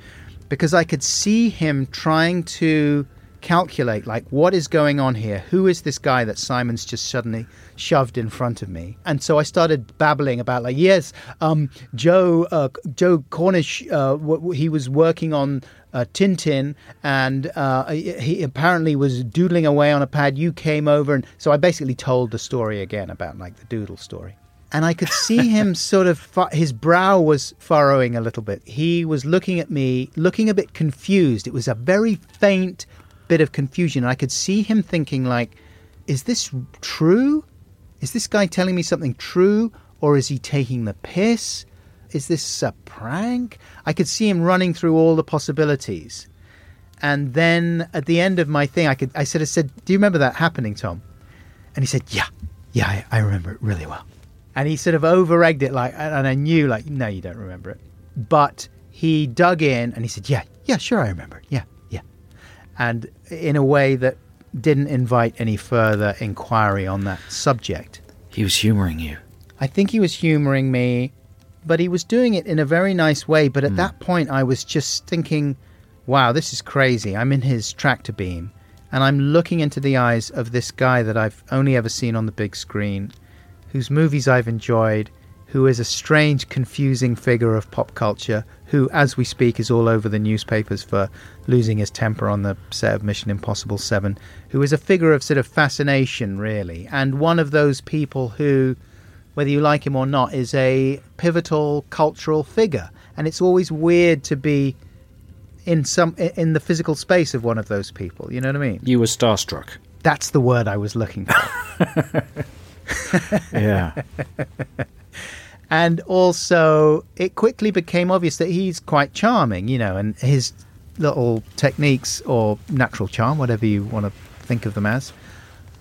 Because I could see him trying to calculate, like, what is going on here? Who is this guy that Simon's just suddenly shoved in front of me? And so I started babbling about, like, yes, um, Joe, uh, Joe Cornish, uh, w- he was working on uh, Tintin, and uh, he apparently was doodling away on a pad. You came over, and so I basically told the story again about like the doodle story. And I could see him (laughs) sort of, fu- his brow was furrowing a little bit. He was looking at me, looking a bit confused. It was a very faint bit of confusion. I could see him thinking, like, is this true? Is this guy telling me something true? Or is he taking the piss? Is this a prank? I could see him running through all the possibilities. And then at the end of my thing, I could I sort of said, Do you remember that happening, Tom? And he said, Yeah, yeah, I, I remember it really well. And he sort of over egged it like and I knew like, no, you don't remember it. But he dug in and he said, Yeah, yeah, sure I remember it. Yeah. And in a way that didn't invite any further inquiry on that subject. He was humouring you. I think he was humoring me, but he was doing it in a very nice way. But at hmm. that point, I was just thinking, wow, this is crazy. I'm in his tractor beam, and I'm looking into the eyes of this guy that I've only ever seen on the big screen, whose movies I've enjoyed, who is a strange, confusing figure of pop culture, who, as we speak, is all over the newspapers for losing his temper on the set of Mission Impossible 7, who is a figure of sort of fascination, really, and one of those people who, whether you like him or not, is a pivotal cultural figure. And it's always weird to be in some in the physical space of one of those people. You know what I mean? You were starstruck. That's the word I was looking for. (laughs) Yeah. (laughs) and also, it quickly became obvious that he's quite charming, you know, and his little techniques or natural charm, whatever you want to think of them as,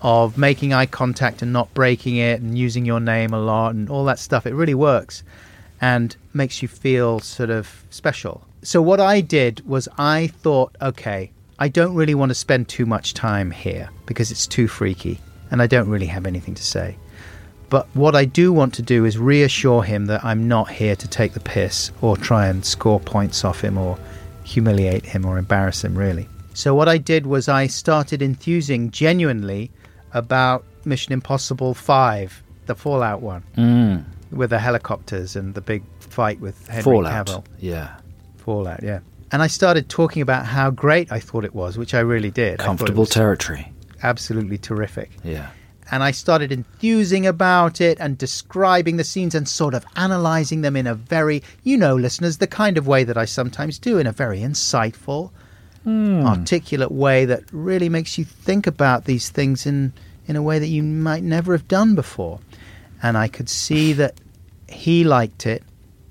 of making eye contact and not breaking it and using your name a lot and all that stuff, it really works and makes you feel sort of special. So, what I did was I thought, okay, I don't really want to spend too much time here because it's too freaky and I don't really have anything to say. But what I do want to do is reassure him that I'm not here to take the piss or try and score points off him or humiliate him or embarrass him, really. So, what I did was I started enthusing genuinely about Mission Impossible 5, the Fallout one, Mm. with the helicopters and the big fight with Henry Fallout. Cavill. Yeah. Fallout, yeah. And I started talking about how great I thought it was, which I really did. I thought it Comfortable territory. Absolutely terrific Yeah. And I started enthusing about it and describing the scenes and sort of analyzing them in a very, you know, listeners, the kind of way that I sometimes do, in a very insightful, articulate way that really makes you think about these things in, in a way that you might never have done before. And I could see that he liked it,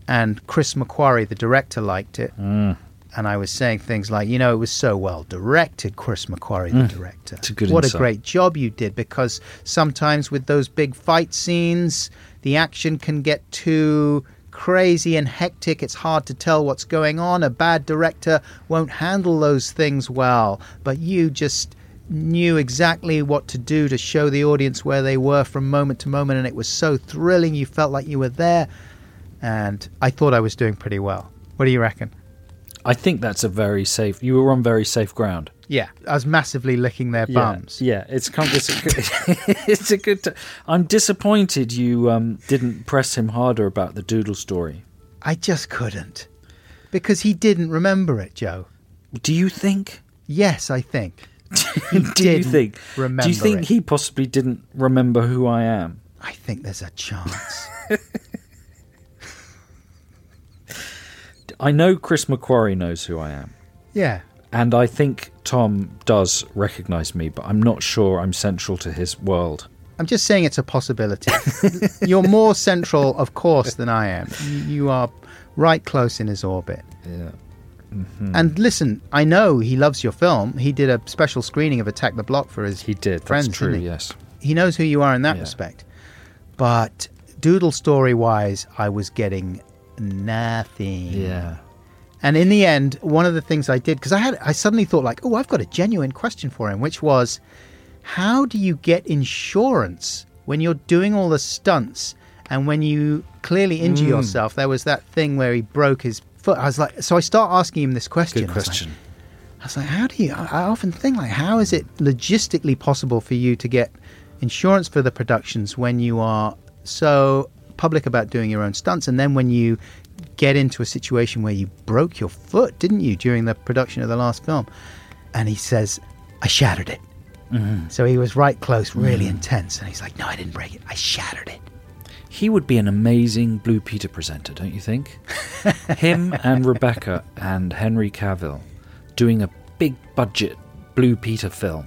and Chris McQuarrie, the director, liked it. Mm. And I was saying things like, you know, it was so well directed, Chris McQuarrie, the Mm. director. It's a good what insight. a great job you did because sometimes with those big fight scenes, the action can get too crazy and hectic. It's hard to tell what's going on. A bad director won't handle those things well, but you just knew exactly what to do to show the audience where they were from moment to moment, and it was so thrilling. You felt like you were there, and I thought I was doing pretty well. What do you reckon? I think that's a very safe. You were on very safe ground. Yeah, I was massively licking their bums. Yeah, yeah it's kind of, it's a good. (laughs) it's a good. T- I'm disappointed you um, didn't press him harder about the doodle story. I just couldn't. Because he didn't remember it, Joe. Do you think? Yes, I think. (laughs) He Do you think? Remember Do you think it. he possibly didn't remember who I am? I think there's a chance. (laughs) I know Chris McQuarrie knows who I am. yeah. And I think Tom does recognise me, but I'm not sure I'm central to his world. I'm just saying it's a possibility. (laughs) You're more central, of course, than I am. You, are right close in his orbit. Yeah. Mm-hmm. Mm-hmm. And listen, I know he loves your film. He did a special screening of Attack the Block for his He did. friends. That's true, he? yes. He knows who you are in that Yeah. respect. But doodle story wise, I was getting nothing. Yeah. And in the end, one of the things I did because I had I suddenly thought like, oh, I've got a genuine question for him, which was, how do you get insurance when you're doing all the stunts and when you clearly injure Mm. yourself? There was that thing where he broke his foot. I was like, so I start asking him this question. Good I was like- question. I was like, how do you? I often think like, how is it logistically possible for you to get insurance for the productions when you are so public about doing your own stunts, and then when you get into a situation where you broke your foot, didn't you, during the production of the last film? And he says, I shattered it. Mhm. So he was right close, really Mm. intense, and he's like, no, I didn't break it. I shattered it. He would be an amazing Blue Peter presenter, don't you think? (laughs) Him and Rebecca and Henry Cavill doing a big budget Blue Peter film.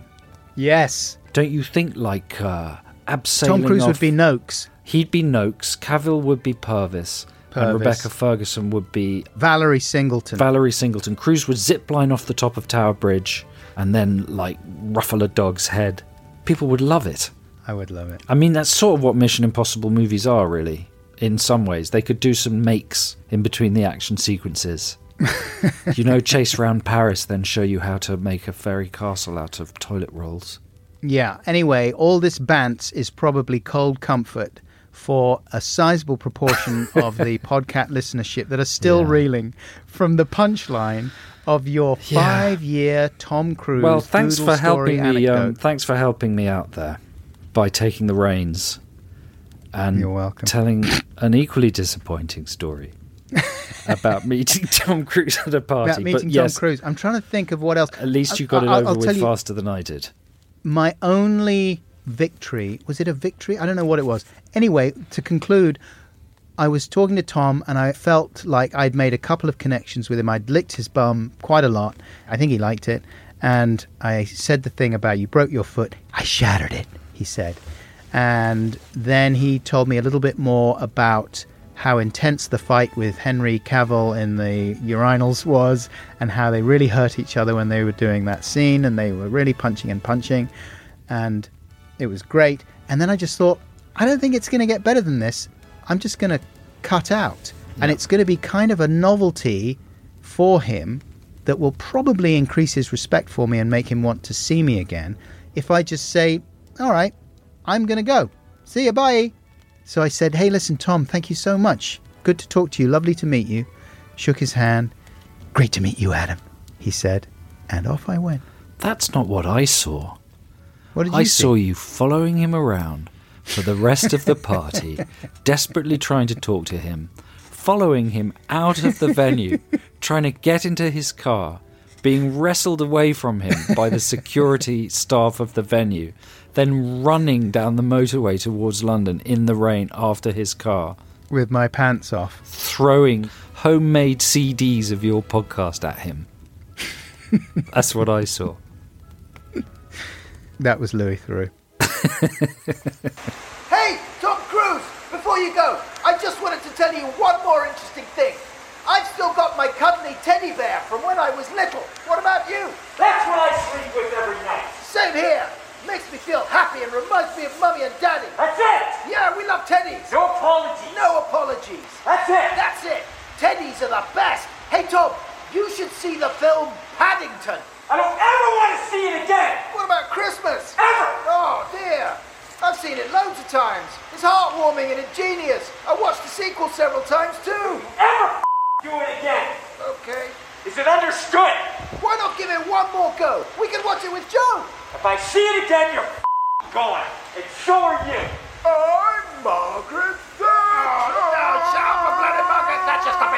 Yes. Don't you think like uh, abseiling Tom Cruise would be Noakes. He'd be Noakes. Cavill would be Purvis. And Rebecca Ferguson would be Valerie Singleton. Valerie Singleton. Cruise would zip line off the top of Tower Bridge and then like ruffle a dog's head. People would love it. I would love it. I mean, that's sort of what Mission Impossible movies are, really. In some ways, they could do some makes in between the action sequences. (laughs) you know, chase around Paris, then show you how to make a fairy castle out of toilet rolls. Yeah. Anyway, all this bants is probably cold comfort for a sizable proportion (laughs) of the podcast listenership that are still Yeah. reeling from the punchline of your five-year Tom Cruise. well, thanks for helping me. Um, thanks for helping me out there by taking the reins and You're welcome. telling an equally disappointing story (laughs) about meeting Tom Cruise at a party. About meeting but yes, Tom Cruise. I'm trying to think of what else. At least you got it I- I- over I'll with tell you- faster than I did. my only victory was it a victory? I don't know what it was. Anyway, to conclude, I was talking to Tom and I felt like I'd made a couple of connections with him. I'd licked his bum quite a lot. I think he liked it. And I said the thing about you broke your foot. I shattered it, he said. And then he told me a little bit more about how intense the fight with Henry Cavill in the urinals was and how they really hurt each other when they were doing that scene and they were really punching and punching and it was great and then I just thought I don't think it's going to get better than this I'm just going to cut out and it's going to be kind of a novelty for him that will probably increase his respect for me and make him want to see me again if I just say all right I'm going to go see you bye so I said, Hey, listen, Tom, thank you so much. Good to talk to you. Lovely to meet you. Shook his hand. Great to meet you, Adam, he said. And off I went. That's not what I saw. What did you I see? saw you following him around for the rest of the (laughs) party, desperately trying to talk to him, following him out of the venue, (laughs) trying to get into his car, being wrestled away from him by the security staff of the venue, then running down the motorway towards London in the rain after his car, With my pants off. throwing homemade CDs of your podcast at him. (laughs) That's what I saw. That was Louis Theroux. (laughs) Hey, Tom Cruise, before you go, I just wanted to tell you one more interesting thing. I've still got my cuddly teddy bear from when I was little. What about you? That's what I sleep with every night. Same here. Makes me feel happy and reminds me of mummy and daddy. That's it. Yeah, we love teddies. No apologies. No apologies. That's it. That's it. Teddies are the best. Hey, Tom, you should see the film Paddington. I don't ever want to see it again. What about Christmas? Ever. Oh, dear. I've seen it loads of times. It's heartwarming and ingenious. I watched the sequel several times too. Ever do it again. Okay. Is it understood? Why not give it one more go? We can watch it with Joe. If I see it again, you're gone. And so are you. I'm Margaret Thatcher. Oh, no, shut up, bloody Margaret Thatcher. Stop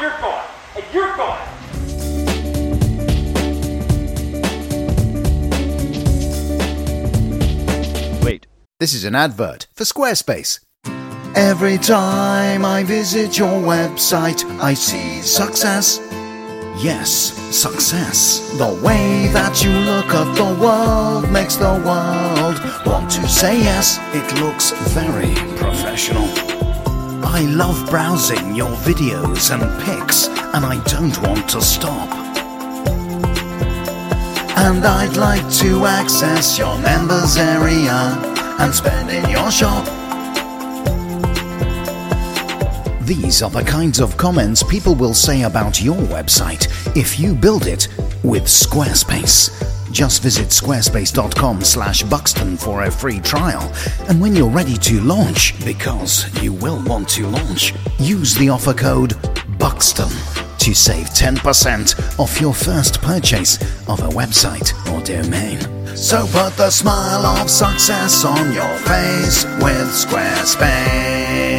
you're gone. And you're gone. Wait, this is an advert for Squarespace. Every time I visit your website, I see success. Yes, success. The way that you look at the world makes the world want to say yes. It looks very professional. I love browsing your videos and pics, and I don't want to stop. And I'd like to access your members area and spend in your shop. These are the kinds of comments people will say about your website if you build it with Squarespace. Just visit squarespace.com slash Buxton for a free trial. And when you're ready to launch, because you will want to launch, use the offer code BUXTON to save 10% off your first purchase of a website or domain. So put the smile of success on your face with Squarespace.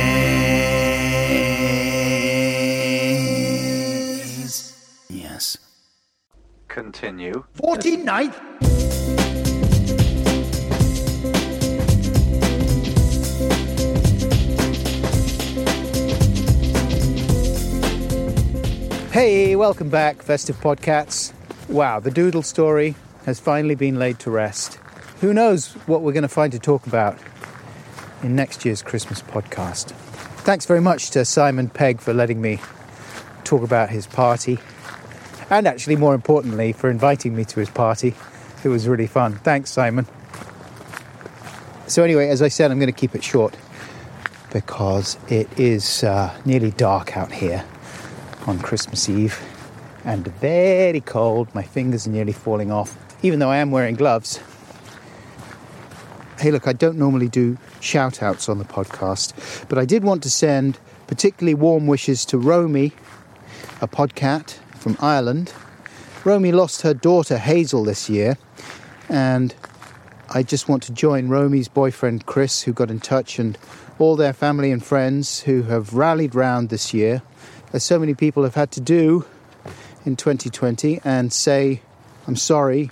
Continue. 49th? Hey, welcome back, Festive Podcats. Wow, the Doodle story has finally been laid to rest. Who knows what we're going to find to talk about in next year's Christmas podcast. Thanks very much to Simon Pegg for letting me talk about his party, and actually, more importantly, for inviting me to his party. It was really fun. Thanks, Simon. So, anyway, as I said, I'm going to keep it short because it is uh, nearly dark out here on Christmas Eve and very cold. My fingers are nearly falling off, even though I am wearing gloves. Hey, look, I don't normally do shout outs on the podcast, but I did want to send particularly warm wishes to Romy, a podcat from Ireland. Romy lost her daughter Hazel this year, and I just want to join Romy's boyfriend Chris, who got in touch, and all their family and friends who have rallied round this year, as so many people have had to do in 2020, and say, I'm sorry,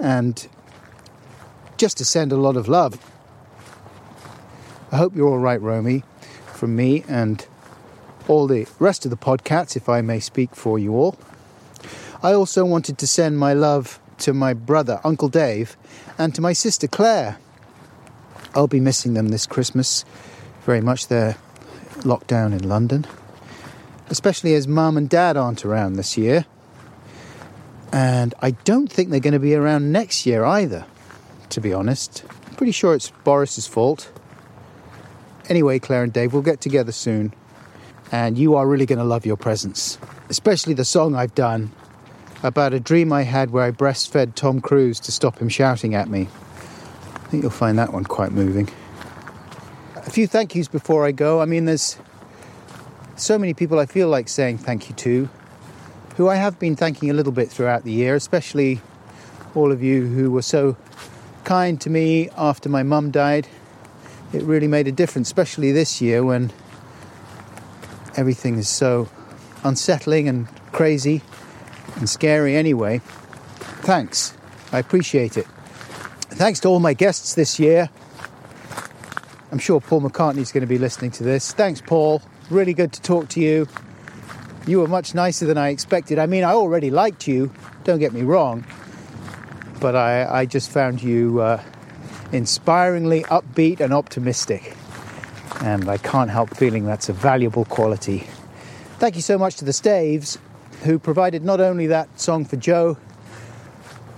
and just to send a lot of love. I hope you're all right, Romy, from me and all the rest of the podcats, if I may speak for you all. I also wanted to send my love to my brother, Uncle Dave, and to my sister Claire. I'll be missing them this Christmas very much. They're locked down in London, especially as mum and dad aren't around this year. And I don't think they're going to be around next year either, to be honest. I'm pretty sure it's Boris's fault. Anyway, Claire and Dave, we'll get together soon. And you are really going to love your presents, especially the song I've done about a dream I had where I breastfed Tom Cruise to stop him shouting at me. I think you'll find that one quite moving. A few thank yous before I go. I mean, there's so many people I feel like saying thank you to, who I have been thanking a little bit throughout the year, especially all of you who were so kind to me after my mum died. It really made a difference, especially this year when everything is so unsettling and crazy and scary anyway. Thanks. I appreciate it. Thanks to all my guests this year. I'm sure Paul McCartney's going to be listening to this. Thanks, Paul. Really good to talk to you. You were much nicer than I expected. I mean, I already liked you, don't get me wrong, but I, I just found you uh, inspiringly upbeat and optimistic. And I can't help feeling that's a valuable quality. Thank you so much to the Staves, who provided not only that song for Joe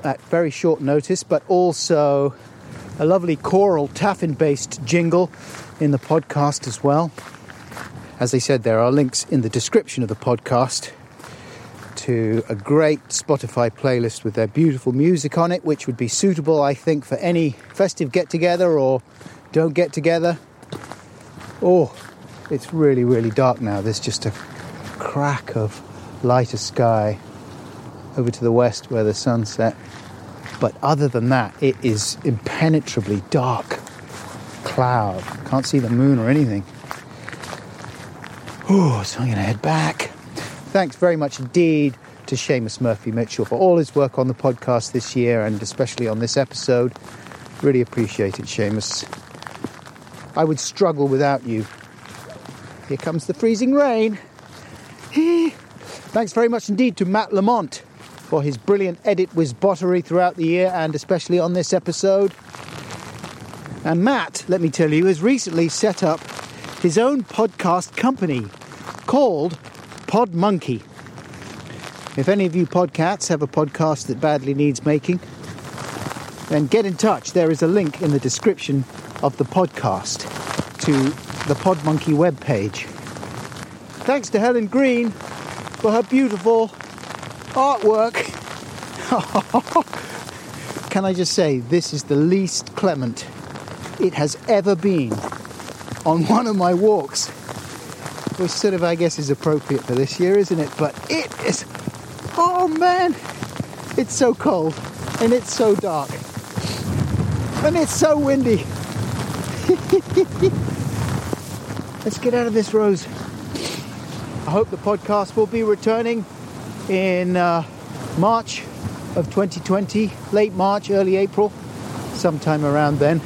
at very short notice, but also a lovely choral taffin based jingle in the podcast as well. As I said, there are links in the description of the podcast to a great Spotify playlist with their beautiful music on it, which would be suitable, I think, for any festive get together or don't get together. Oh, it's really, really dark now. There's just a crack of lighter sky over to the west where the sun set. But other than that, it is impenetrably dark cloud. Can't see the moon or anything. Oh, so I'm going to head back. Thanks very much indeed to Seamus Murphy Mitchell for all his work on the podcast this year and especially on this episode. Really appreciate it, Seamus. I would struggle without you. Here comes the freezing rain. Thanks very much indeed to Matt Lamont for his brilliant edit with bottery throughout the year and especially on this episode. And Matt, let me tell you, has recently set up his own podcast company called Pod Monkey. If any of you podcats have a podcast that badly needs making, then get in touch. There is a link in the description of the podcast to the Pod Monkey webpage. Thanks to Helen Green for her beautiful artwork. (laughs) Can I just say, this is the least clement it has ever been on one of my walks. Which sort of, I guess, is appropriate for this year, isn't it? But it is. Oh man! It's so cold and it's so dark and it's so windy. (laughs) Let's get out of this, Rose. I hope the podcast will be returning in uh, March of 2020, late March, early April, sometime around then.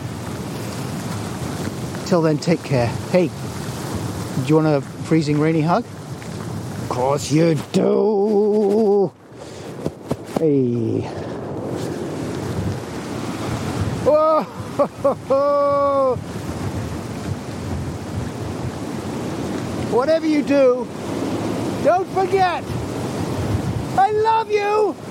Till then, take care. Hey, do you want a freezing rainy hug? Of course you do. Hey. Whoa! Whatever you do, don't forget, I love you!